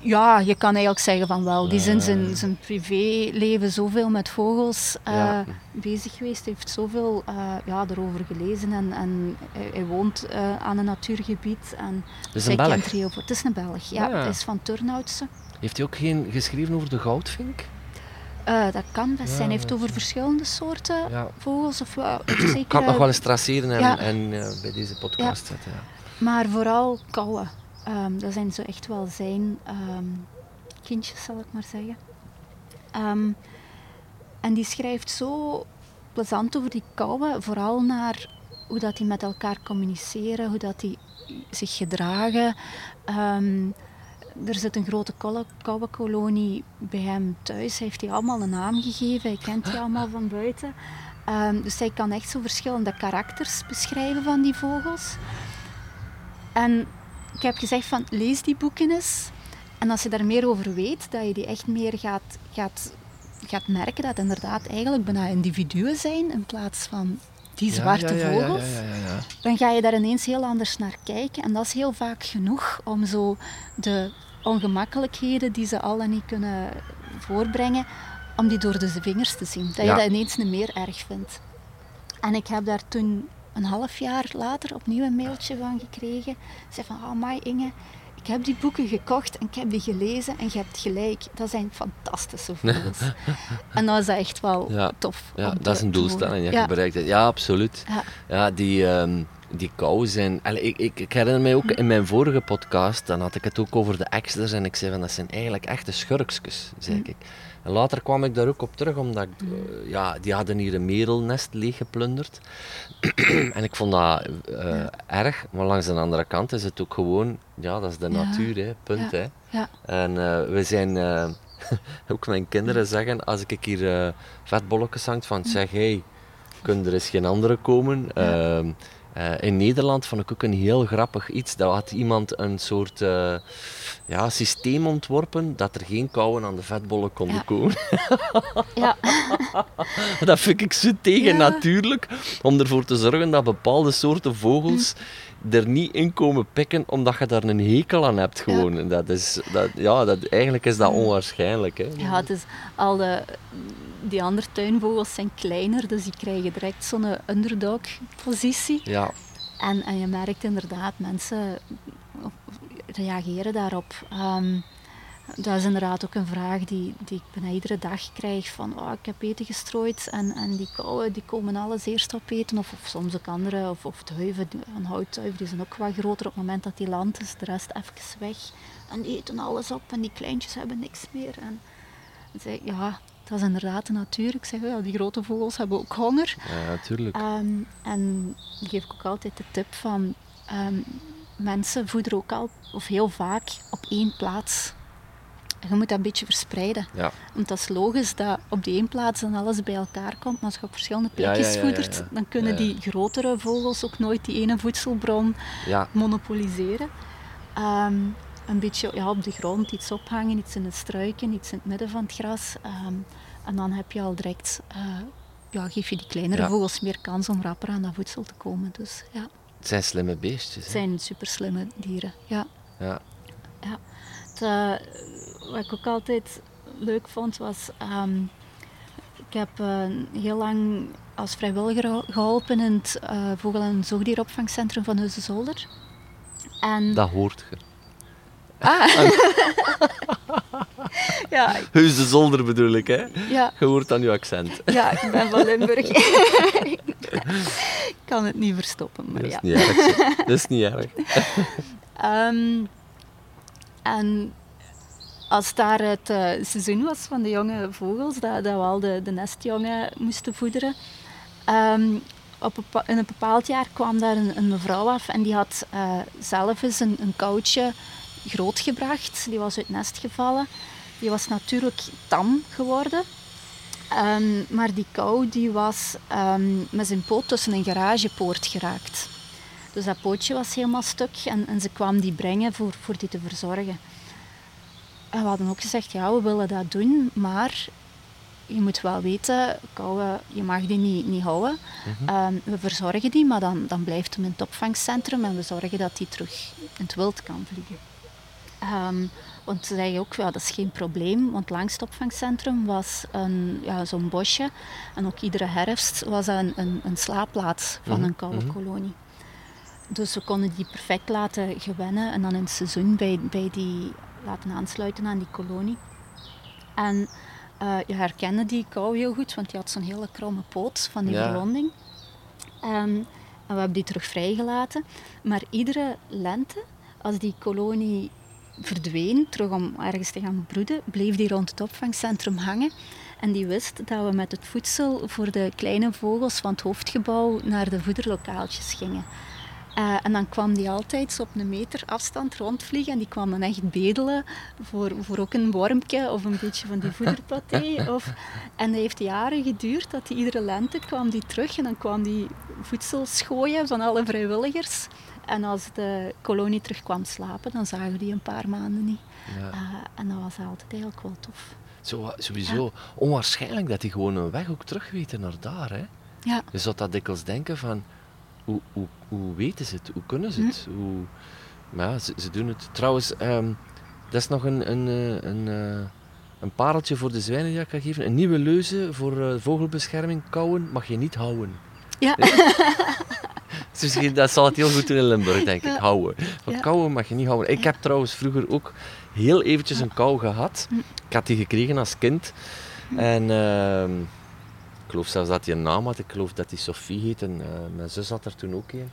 Speaker 2: ja, je kan eigenlijk zeggen van wel. Die is in
Speaker 1: Eh.
Speaker 2: zijn, zijn privéleven zoveel met vogels eh,
Speaker 1: Ja.
Speaker 2: bezig geweest. Heeft zoveel eh, ja, erover gelezen. En, en hij, hij woont eh, aan een natuurgebied. En
Speaker 1: is een Belg.
Speaker 2: heel. Het is een Belg, ja.
Speaker 1: Ja.
Speaker 2: Hij is van Turnhoutse.
Speaker 1: Heeft hij ook geen geschreven over de goudvink?
Speaker 2: Dat kan best
Speaker 1: Ja,
Speaker 2: zijn. Hij heeft over verschillende soorten vogels. Of,
Speaker 1: Ik kan het nog wel eens traceren en, en bij deze podcast zetten. Ja.
Speaker 2: Maar vooral kauwen. Ehm, dat zijn zo echt wel zijn ehm, kindjes, zal ik maar zeggen. Ehm, en die schrijft zo plezant over die kauwen, vooral naar hoe dat die met elkaar communiceren, hoe dat die zich gedragen. Er zit een grote kauwenkolonie bij hem thuis. Hij heeft die allemaal een naam gegeven. Hij kent die allemaal van buiten. Dus hij kan echt zo verschillende karakters beschrijven van die vogels. En ik heb gezegd van lees die boeken eens. En als je daar meer over weet, dat je die echt meer gaat, gaat, gaat merken dat het inderdaad eigenlijk bijna individuen zijn in plaats van die zwarte
Speaker 1: ja, ja, ja,
Speaker 2: vogels. Dan ga je daar ineens heel anders naar kijken. En dat is heel vaak genoeg om zo de ongemakkelijkheden die ze al en niet kunnen voorbrengen, om die door de vingers te zien. Dat je dat ineens niet meer erg vindt. En ik heb daar toen een half jaar later opnieuw een mailtje van gekregen. Ze zei van, oh my Inge, ik heb die boeken gekocht en ik heb die gelezen en je hebt gelijk. Dat zijn fantastische [laughs] vogels. en dat is echt wel
Speaker 1: Ja.
Speaker 2: tof.
Speaker 1: Ja, dat is een
Speaker 2: te
Speaker 1: doelstelling dat je
Speaker 2: Ja.
Speaker 1: bereikt hebt. Ja, absoluut.
Speaker 2: Ja.
Speaker 1: Ja, die, ehm die kou zijn... Allee, ik, ik, ik herinner mij ook in mijn vorige podcast, dan had ik het ook over de exters en ik zei van dat zijn eigenlijk echte schurkjes, zei ik. En later kwam ik daar ook op terug, omdat ik, eh, ja, die hadden hier een merelnest leeggeplunderd. [clears throat] en ik vond dat eh, erg, maar langs de andere kant is het ook gewoon, ja, dat is de
Speaker 2: Ja.
Speaker 1: natuur, hè, punt.
Speaker 2: Ja.
Speaker 1: Hè.
Speaker 2: Ja.
Speaker 1: En eh, we zijn, [laughs] ook mijn kinderen zeggen, als ik hier eh vetbolletjes hangt van, zeg hey, kunnen er eens geen andere komen? Eh, in Nederland vond ik ook een heel grappig iets. Daar had iemand een soort eh, ja, systeem ontworpen dat er geen kauwen aan de vetbollen konden
Speaker 2: Ja.
Speaker 1: komen. [laughs]
Speaker 2: Ja. [laughs]
Speaker 1: dat vind ik zo tegen
Speaker 2: Ja.
Speaker 1: natuurlijk, om ervoor te zorgen dat bepaalde soorten vogels er niet in komen pikken, omdat je daar een hekel aan hebt gewoon. En Dat is, dat, ja, dat, eigenlijk is dat onwaarschijnlijk. Hè.
Speaker 2: Ja, het is al de, die andere tuinvogels zijn kleiner, dus die krijgen direct zo'n underdog-positie.
Speaker 1: Ja,
Speaker 2: En, en je merkt inderdaad, mensen reageren daarop. Ehm, dat is inderdaad ook een vraag die, die ik bijna iedere dag krijg. Van, oh, ik heb eten gestrooid en, en die kauwen die komen alles eerst opeten. Of, of soms ook andere, of, of duiven, een houtduif, die zijn ook wat groter op het moment dat die land is. De rest even weg. En die eten alles op en die kleintjes hebben niks meer. En ik zeg, ja, dat is inderdaad de natuur. Ik zeg, ja, die grote vogels hebben ook honger.
Speaker 1: ja natuurlijk.
Speaker 2: Ehm, en die geef ik ook altijd de tip van ehm, mensen voederen ook al, of heel vaak op één plaats. En je moet dat een beetje verspreiden.
Speaker 1: Ja.
Speaker 2: Want dat is logisch dat op die één plaats dan alles bij elkaar komt. Maar als je op verschillende plekjes
Speaker 1: ja, ja,
Speaker 2: voedert, dan kunnen die grotere vogels ook nooit die ene voedselbron monopoliseren. Ehm, een beetje ja, op de grond, iets ophangen, iets in het struiken, iets in het midden van het gras. Ehm, en dan heb je al direct, eh, ja, geef je die kleinere
Speaker 1: Ja.
Speaker 2: vogels meer kans om rapper aan dat voedsel te komen. Dus ja,
Speaker 1: het zijn slimme beestjes.
Speaker 2: het zijn super slimme dieren. Ja.
Speaker 1: Ja.
Speaker 2: Het, eh, wat ik ook altijd leuk vond was, ehm, ik heb eh, heel lang als vrijwilliger geho- geholpen in het vogel- en zoogdieropvangcentrum van Heusden-Zolder. En
Speaker 1: Dat hoort je.
Speaker 2: Ah. [laughs] ja,
Speaker 1: Heus de zolder bedoel ik, hè?
Speaker 2: ja,
Speaker 1: Je hoort aan je accent.
Speaker 2: ja, ik ben van Limburg. [laughs] ik kan het niet verstoppen, maar
Speaker 1: Dat is
Speaker 2: ja.
Speaker 1: niet erg. Dat is niet erg.
Speaker 2: Ehm, en als daar het eh, seizoen was van de jonge vogels, dat, dat we al de, de nestjongen moesten voederen, ehm, op een, in een bepaald jaar kwam daar een, een mevrouw af en die had eh, zelf eens een, een koudje grootgebracht. Die was uit het nest gevallen. Die was natuurlijk tam geworden. Ehm, maar die kou die was ehm, met zijn poot tussen een garagepoort geraakt. Dus dat pootje was helemaal stuk en, en ze kwam die brengen voor, voor die te verzorgen. En we hadden ook gezegd, ja, we willen dat doen, maar je moet wel weten, kouwen, je mag die niet, niet houden. Ehm, we verzorgen die, maar dan, dan blijft hem in het opvangcentrum en we zorgen dat die terug in het wild kan vliegen. Ehm, want ze zeggen ook, ja, dat is geen probleem, want langs het opvangcentrum was een, ja, zo'n bosje. En ook iedere herfst was dat een, een, een slaapplaats van een koude kolonie. Dus we konden die perfect laten gewennen en dan in het seizoen bij, bij die laten aansluiten aan die kolonie. En Uh, je herkende die kou heel goed, want die had zo'n hele kromme poot van die
Speaker 1: Ja.
Speaker 2: verwonding. Ehm, en we hebben die terug vrijgelaten. Maar iedere lente, als die kolonie verdween, terug om ergens te gaan broeden, bleef die rond het opvangcentrum hangen. En die wist dat we met het voedsel voor de kleine vogels van het hoofdgebouw naar de voederlokaaltjes gingen. Eh, en dan kwam die altijd zo op een meter afstand rondvliegen en die kwam dan echt bedelen voor, voor ook een wormpje of een beetje van die voederpaté. [laughs] Of, en dat heeft jaren geduurd dat die iedere lente kwam die terug en dan kwam die voedsel schooien van alle vrijwilligers. En als de kolonie terug kwam slapen, dan zagen we die een paar maanden niet.
Speaker 1: Ja.
Speaker 2: Eh, en dat was altijd eigenlijk wel tof.
Speaker 1: Zo, sowieso onwaarschijnlijk dat die gewoon een weg ook terug weten naar daar. Hè?
Speaker 2: Ja,
Speaker 1: Je zou dat dikwijls denken van, hoe, hoe, hoe weten ze het? Hoe kunnen ze het?
Speaker 2: Hm.
Speaker 1: Hoe, maar ja, ze, ze doen het. Trouwens, ehm, dat is nog een, een, eh, een, eh, een pareltje voor de zwijnen die ik kan geven. Een nieuwe leuze voor eh, vogelbescherming. Kauwen mag je niet houden.
Speaker 2: Ja. [laughs]
Speaker 1: Dus misschien- dat zal het heel goed doen in Limburg, denk ik. Houden. Want
Speaker 2: Ja.
Speaker 1: kauwen mag je niet houden. Ik heb trouwens vroeger ook heel eventjes een kou gehad. Ik had die gekregen als kind. En ehm, ik geloof zelfs dat hij een naam had. Ik geloof dat hij Sophie heet. En eh, mijn zus had er toen ook een.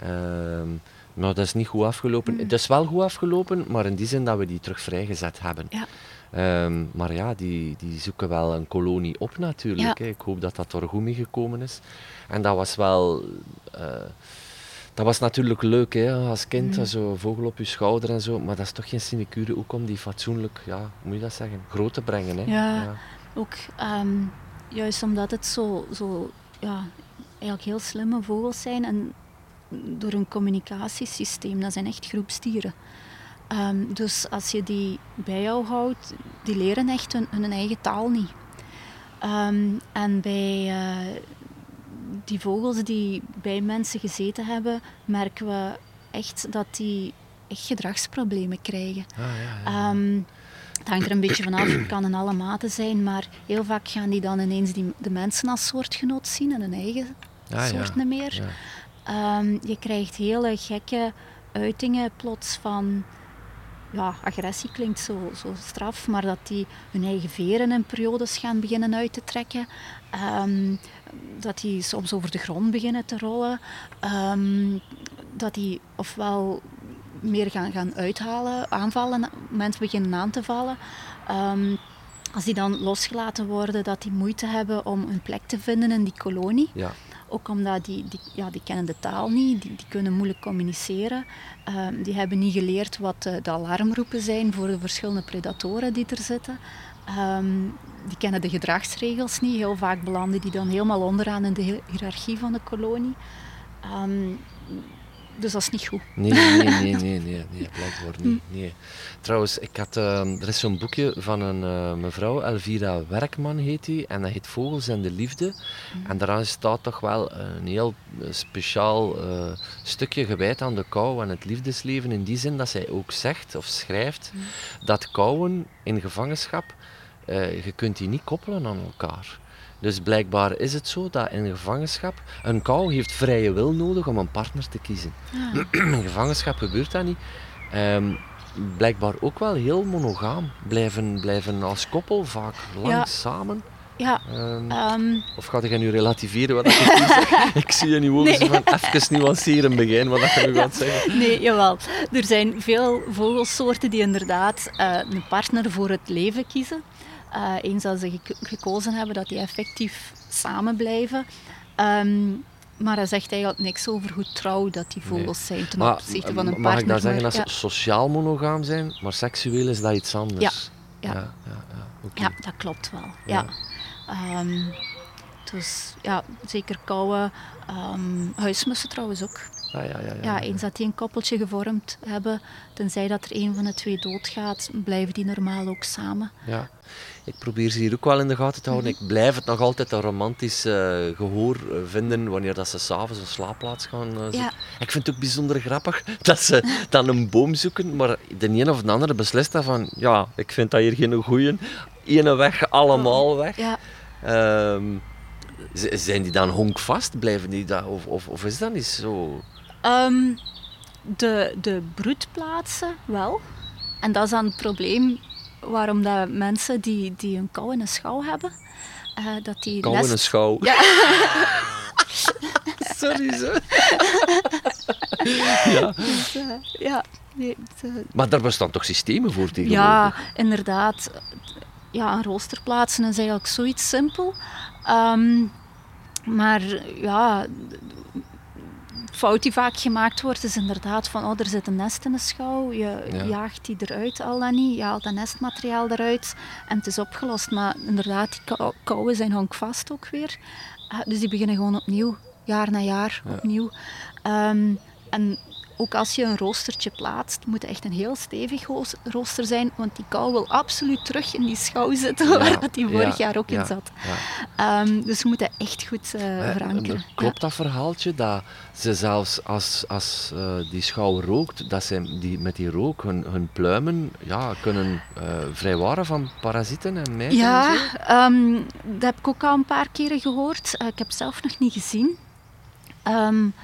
Speaker 1: Ehm, maar dat is niet goed afgelopen.
Speaker 2: Hm.
Speaker 1: Het is wel goed afgelopen, maar in die zin dat we die terug vrijgezet hebben.
Speaker 2: Ja.
Speaker 1: Ehm, maar ja, die, die zoeken wel een kolonie op natuurlijk.
Speaker 2: Ja.
Speaker 1: hè. Ik hoop dat dat er goed mee gekomen is. En dat was wel... eh, dat was natuurlijk leuk hè, als kind,
Speaker 2: Mm.
Speaker 1: zo vogel op je schouder en zo. Maar dat is toch geen sinecure ook om die fatsoenlijk, ja, hoe moet je dat zeggen, groot te brengen. Hè?
Speaker 2: Ja. Ook ehm, juist omdat het zo, zo ja, eigenlijk heel slimme vogels zijn en door een communicatiesysteem, dat zijn echt groepsdieren. Ehm, dus als je die bij jou houdt, die leren echt hun, hun eigen taal niet. Ehm, en bij eh, die vogels die bij mensen gezeten hebben, merken we echt dat die echt gedragsproblemen krijgen.
Speaker 1: Ah, ja, ja.
Speaker 2: Ehm, het hangt er een beetje vanaf, het kan in alle maten zijn, maar heel vaak gaan die dan ineens die, de mensen als soortgenoot zien en hun eigen
Speaker 1: Ah,
Speaker 2: soort niet meer.
Speaker 1: Ja.
Speaker 2: Ehm, je krijgt hele gekke uitingen plots van... Ja, agressie klinkt zo, zo straf, maar dat die hun eigen veren in periodes gaan beginnen uit te trekken. Ehm, dat die soms over de grond beginnen te rollen. Ehm, dat die ofwel meer gaan, gaan uithalen, aanvallen, mensen beginnen aan te vallen. Ehm, als die dan losgelaten worden, dat die moeite hebben om een plek te vinden in die kolonie.
Speaker 1: Ja.
Speaker 2: Ook omdat die, die, ja, die kennen de taal niet, die, die kunnen moeilijk communiceren. Ehm, die hebben niet geleerd wat de, de alarmroepen zijn voor de verschillende predatoren die er zitten. Ehm, die kennen de gedragsregels niet. Heel vaak belanden die dan helemaal onderaan in de hi- hiërarchie van de kolonie. Ehm, dus dat is niet goed.
Speaker 1: Nee, nee, nee, nee, [laughs] nee, nee, blijkbaar niet. Nee. Trouwens, ik had, ehm, er is zo'n boekje van een eh, mevrouw, Elvira Werkman heet die, en dat heet Vogels en de Liefde. En daaraan staat toch wel een heel eh, speciaal eh, stukje gewijd aan de kou en het liefdesleven, in die zin dat zij ook zegt of schrijft dat kouwen in gevangenschap, je kunt die niet koppelen aan elkaar. Dus blijkbaar is het zo dat in gevangenschap een kou heeft vrije wil nodig om een partner te kiezen. [clears throat] In gevangenschap gebeurt dat niet. Ehm, blijkbaar ook wel heel monogaam. Blijven, blijven als koppel vaak lang
Speaker 2: Ja.
Speaker 1: samen.
Speaker 2: Ja,
Speaker 1: Ehm,
Speaker 2: ehm,
Speaker 1: of gaat je nu relativeren wat ik nu zeg? Ik zie je nu ook
Speaker 2: Nee.
Speaker 1: zo van even nuanceren begin wat je nu gaat zeggen. [laughs]
Speaker 2: Nee, jawel. Er zijn veel vogelsoorten die inderdaad eh, een partner voor het leven kiezen. Eh, eens dat ze gek- gekozen hebben, dat die effectief samen blijven. Ehm, maar dat zegt eigenlijk niks over hoe trouw dat die vogels zijn ten
Speaker 1: Maar
Speaker 2: opzichte van een
Speaker 1: mag
Speaker 2: partner.
Speaker 1: ik dan zeggen
Speaker 2: maar-
Speaker 1: dat ze sociaal monogaam zijn, maar seksueel is dat iets anders?
Speaker 2: Ja, ja.
Speaker 1: ja, ja,
Speaker 2: dat klopt wel.
Speaker 1: Ja.
Speaker 2: Ehm, dus ja, zeker kouwen. Ehm, huismussen trouwens ook.
Speaker 1: Ah, ja, ja, ja,
Speaker 2: Ja, eens dat die een koppeltje gevormd hebben, tenzij dat er een van de twee doodgaat, blijven die normaal ook samen.
Speaker 1: Ja. Ik probeer ze hier ook wel in de gaten te houden.
Speaker 2: Mhm.
Speaker 1: Ik blijf het nog altijd een romantisch eh, gehoor eh, vinden wanneer dat ze s'avonds een slaapplaats gaan eh, zoeken.
Speaker 2: Ja.
Speaker 1: Ik vind het ook bijzonder grappig [laughs] dat ze dan een boom zoeken, maar de een of de andere beslist dat van, ja, ik vind dat hier geen goeie. Ene weg, allemaal weg.
Speaker 2: Ja,
Speaker 1: Ehm, zijn die dan honkvast? Blijven die dat, of, of, of is dat niet zo?
Speaker 2: Ehm, de, de broedplaatsen wel. En dat is dan het probleem waarom dat mensen die, die een kou in een schouw hebben, uh, dat die
Speaker 1: kou in een schouw.
Speaker 2: Ja. [laughs]
Speaker 1: Sorry, zo. ja.
Speaker 2: Dus, uh, ja. Nee,
Speaker 1: maar daar bestaan toch systemen voor tegenwoordig?
Speaker 2: Ja, inderdaad. Ja, een rooster plaatsen is eigenlijk zoiets simpel. Um, maar ja, fout die vaak gemaakt wordt is inderdaad van oh, er zit een nest in de schouw, je jaagt die eruit al dan niet, je haalt dat nestmateriaal eruit en het is opgelost. Maar inderdaad, die kouwen zijn honkvast ook weer. Uh, dus die beginnen gewoon opnieuw, jaar na jaar opnieuw. Um, en ook als je een roostertje plaatst, moet het echt een heel stevig rooster zijn, want die kou wil absoluut terug in die schouw zitten waar dat die vorig jaar ook in zat. Um, dus we moeten echt goed uh, verankeren.
Speaker 1: Klopt dat verhaaltje dat ze zelfs als, als uh, die schouw rookt, dat ze die, met die rook hun, hun pluimen ja, kunnen uh, vrijwaren van parasieten en mijten?
Speaker 2: Ja, um, dat heb ik ook al een paar keren gehoord. ik heb het zelf nog niet gezien. Um,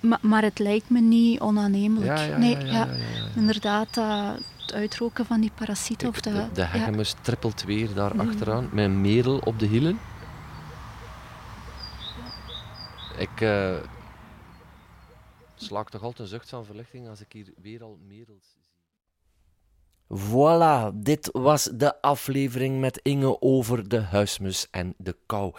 Speaker 2: maar, maar het lijkt me niet onaannemelijk.
Speaker 1: Ja, ja,
Speaker 2: nee,
Speaker 1: ja,
Speaker 2: inderdaad, uh, het uitroken van die parasieten. of de,
Speaker 1: de, de hegemus trippelt weer daar mm. achteraan, met een merel op de hielen. Ik uh, slaak toch altijd een zucht van verlichting als ik hier weer al merels zie. Voilà, dit was de aflevering met Inge over de huismus en de kou.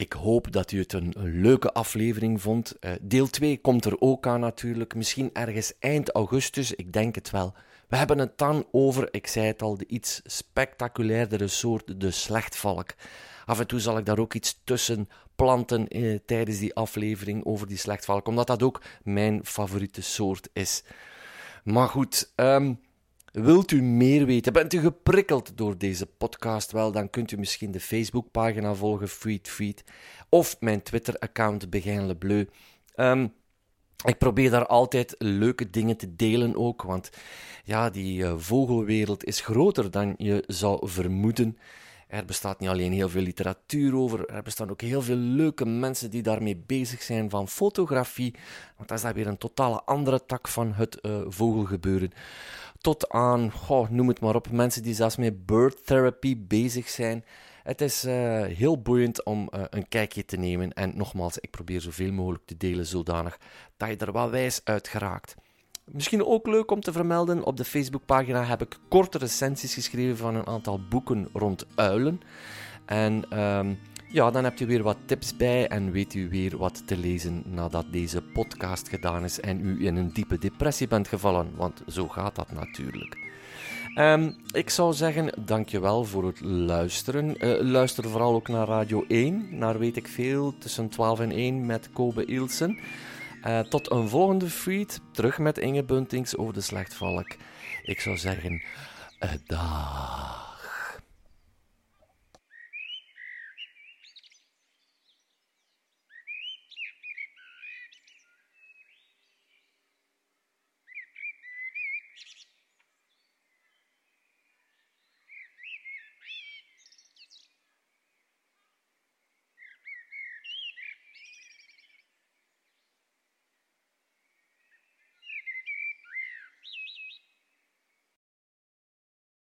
Speaker 1: Ik hoop dat u het een, leuke aflevering vond. Uh, deel 2 komt er ook aan natuurlijk. Misschien ergens eind augustus, ik denk het wel. We hebben het dan over, ik zei het al, de iets spectaculairdere soort, de slechtvalk. Af en toe zal ik daar ook iets tussen planten eh, tijdens die aflevering over die slechtvalk, omdat dat ook mijn favoriete soort is. Maar goed, um, Wilt u meer weten? Bent u geprikkeld door deze podcast? Wel, dan kunt u misschien de Facebookpagina volgen, Feed Feed, of mijn Twitter-account, Begijn Bleu. Um, ik probeer daar altijd leuke dingen te delen ook, want ja, die uh, vogelwereld is groter dan je zou vermoeden. Er bestaat niet alleen heel veel literatuur over, er bestaan ook heel veel leuke mensen die daarmee bezig zijn van fotografie, want dat is dan weer een totale andere tak van het uh, vogelgebeuren tot aan, noem het maar op, mensen die zelfs met bird therapy bezig zijn. Het is uh, heel boeiend om uh, een kijkje te nemen. En nogmaals, ik probeer zoveel mogelijk te delen zodanig dat je er wel wijs uit geraakt. Misschien ook leuk om te vermelden, op de Facebookpagina heb ik korte recensies geschreven van een aantal boeken rond uilen. En um, ja, dan hebt u weer wat tips bij en weet u weer wat te lezen nadat deze podcast gedaan is en u in een diepe depressie bent gevallen, want zo gaat dat natuurlijk. Um, ik zou zeggen, dankjewel voor het luisteren. Uh, luister vooral ook naar Radio 1, naar weet ik veel, tussen 12 en 1 met Kobe Ilsen. Uh, tot een volgende feed, terug met Inge Buntings over de slechtvalk. Ik zou zeggen, uh.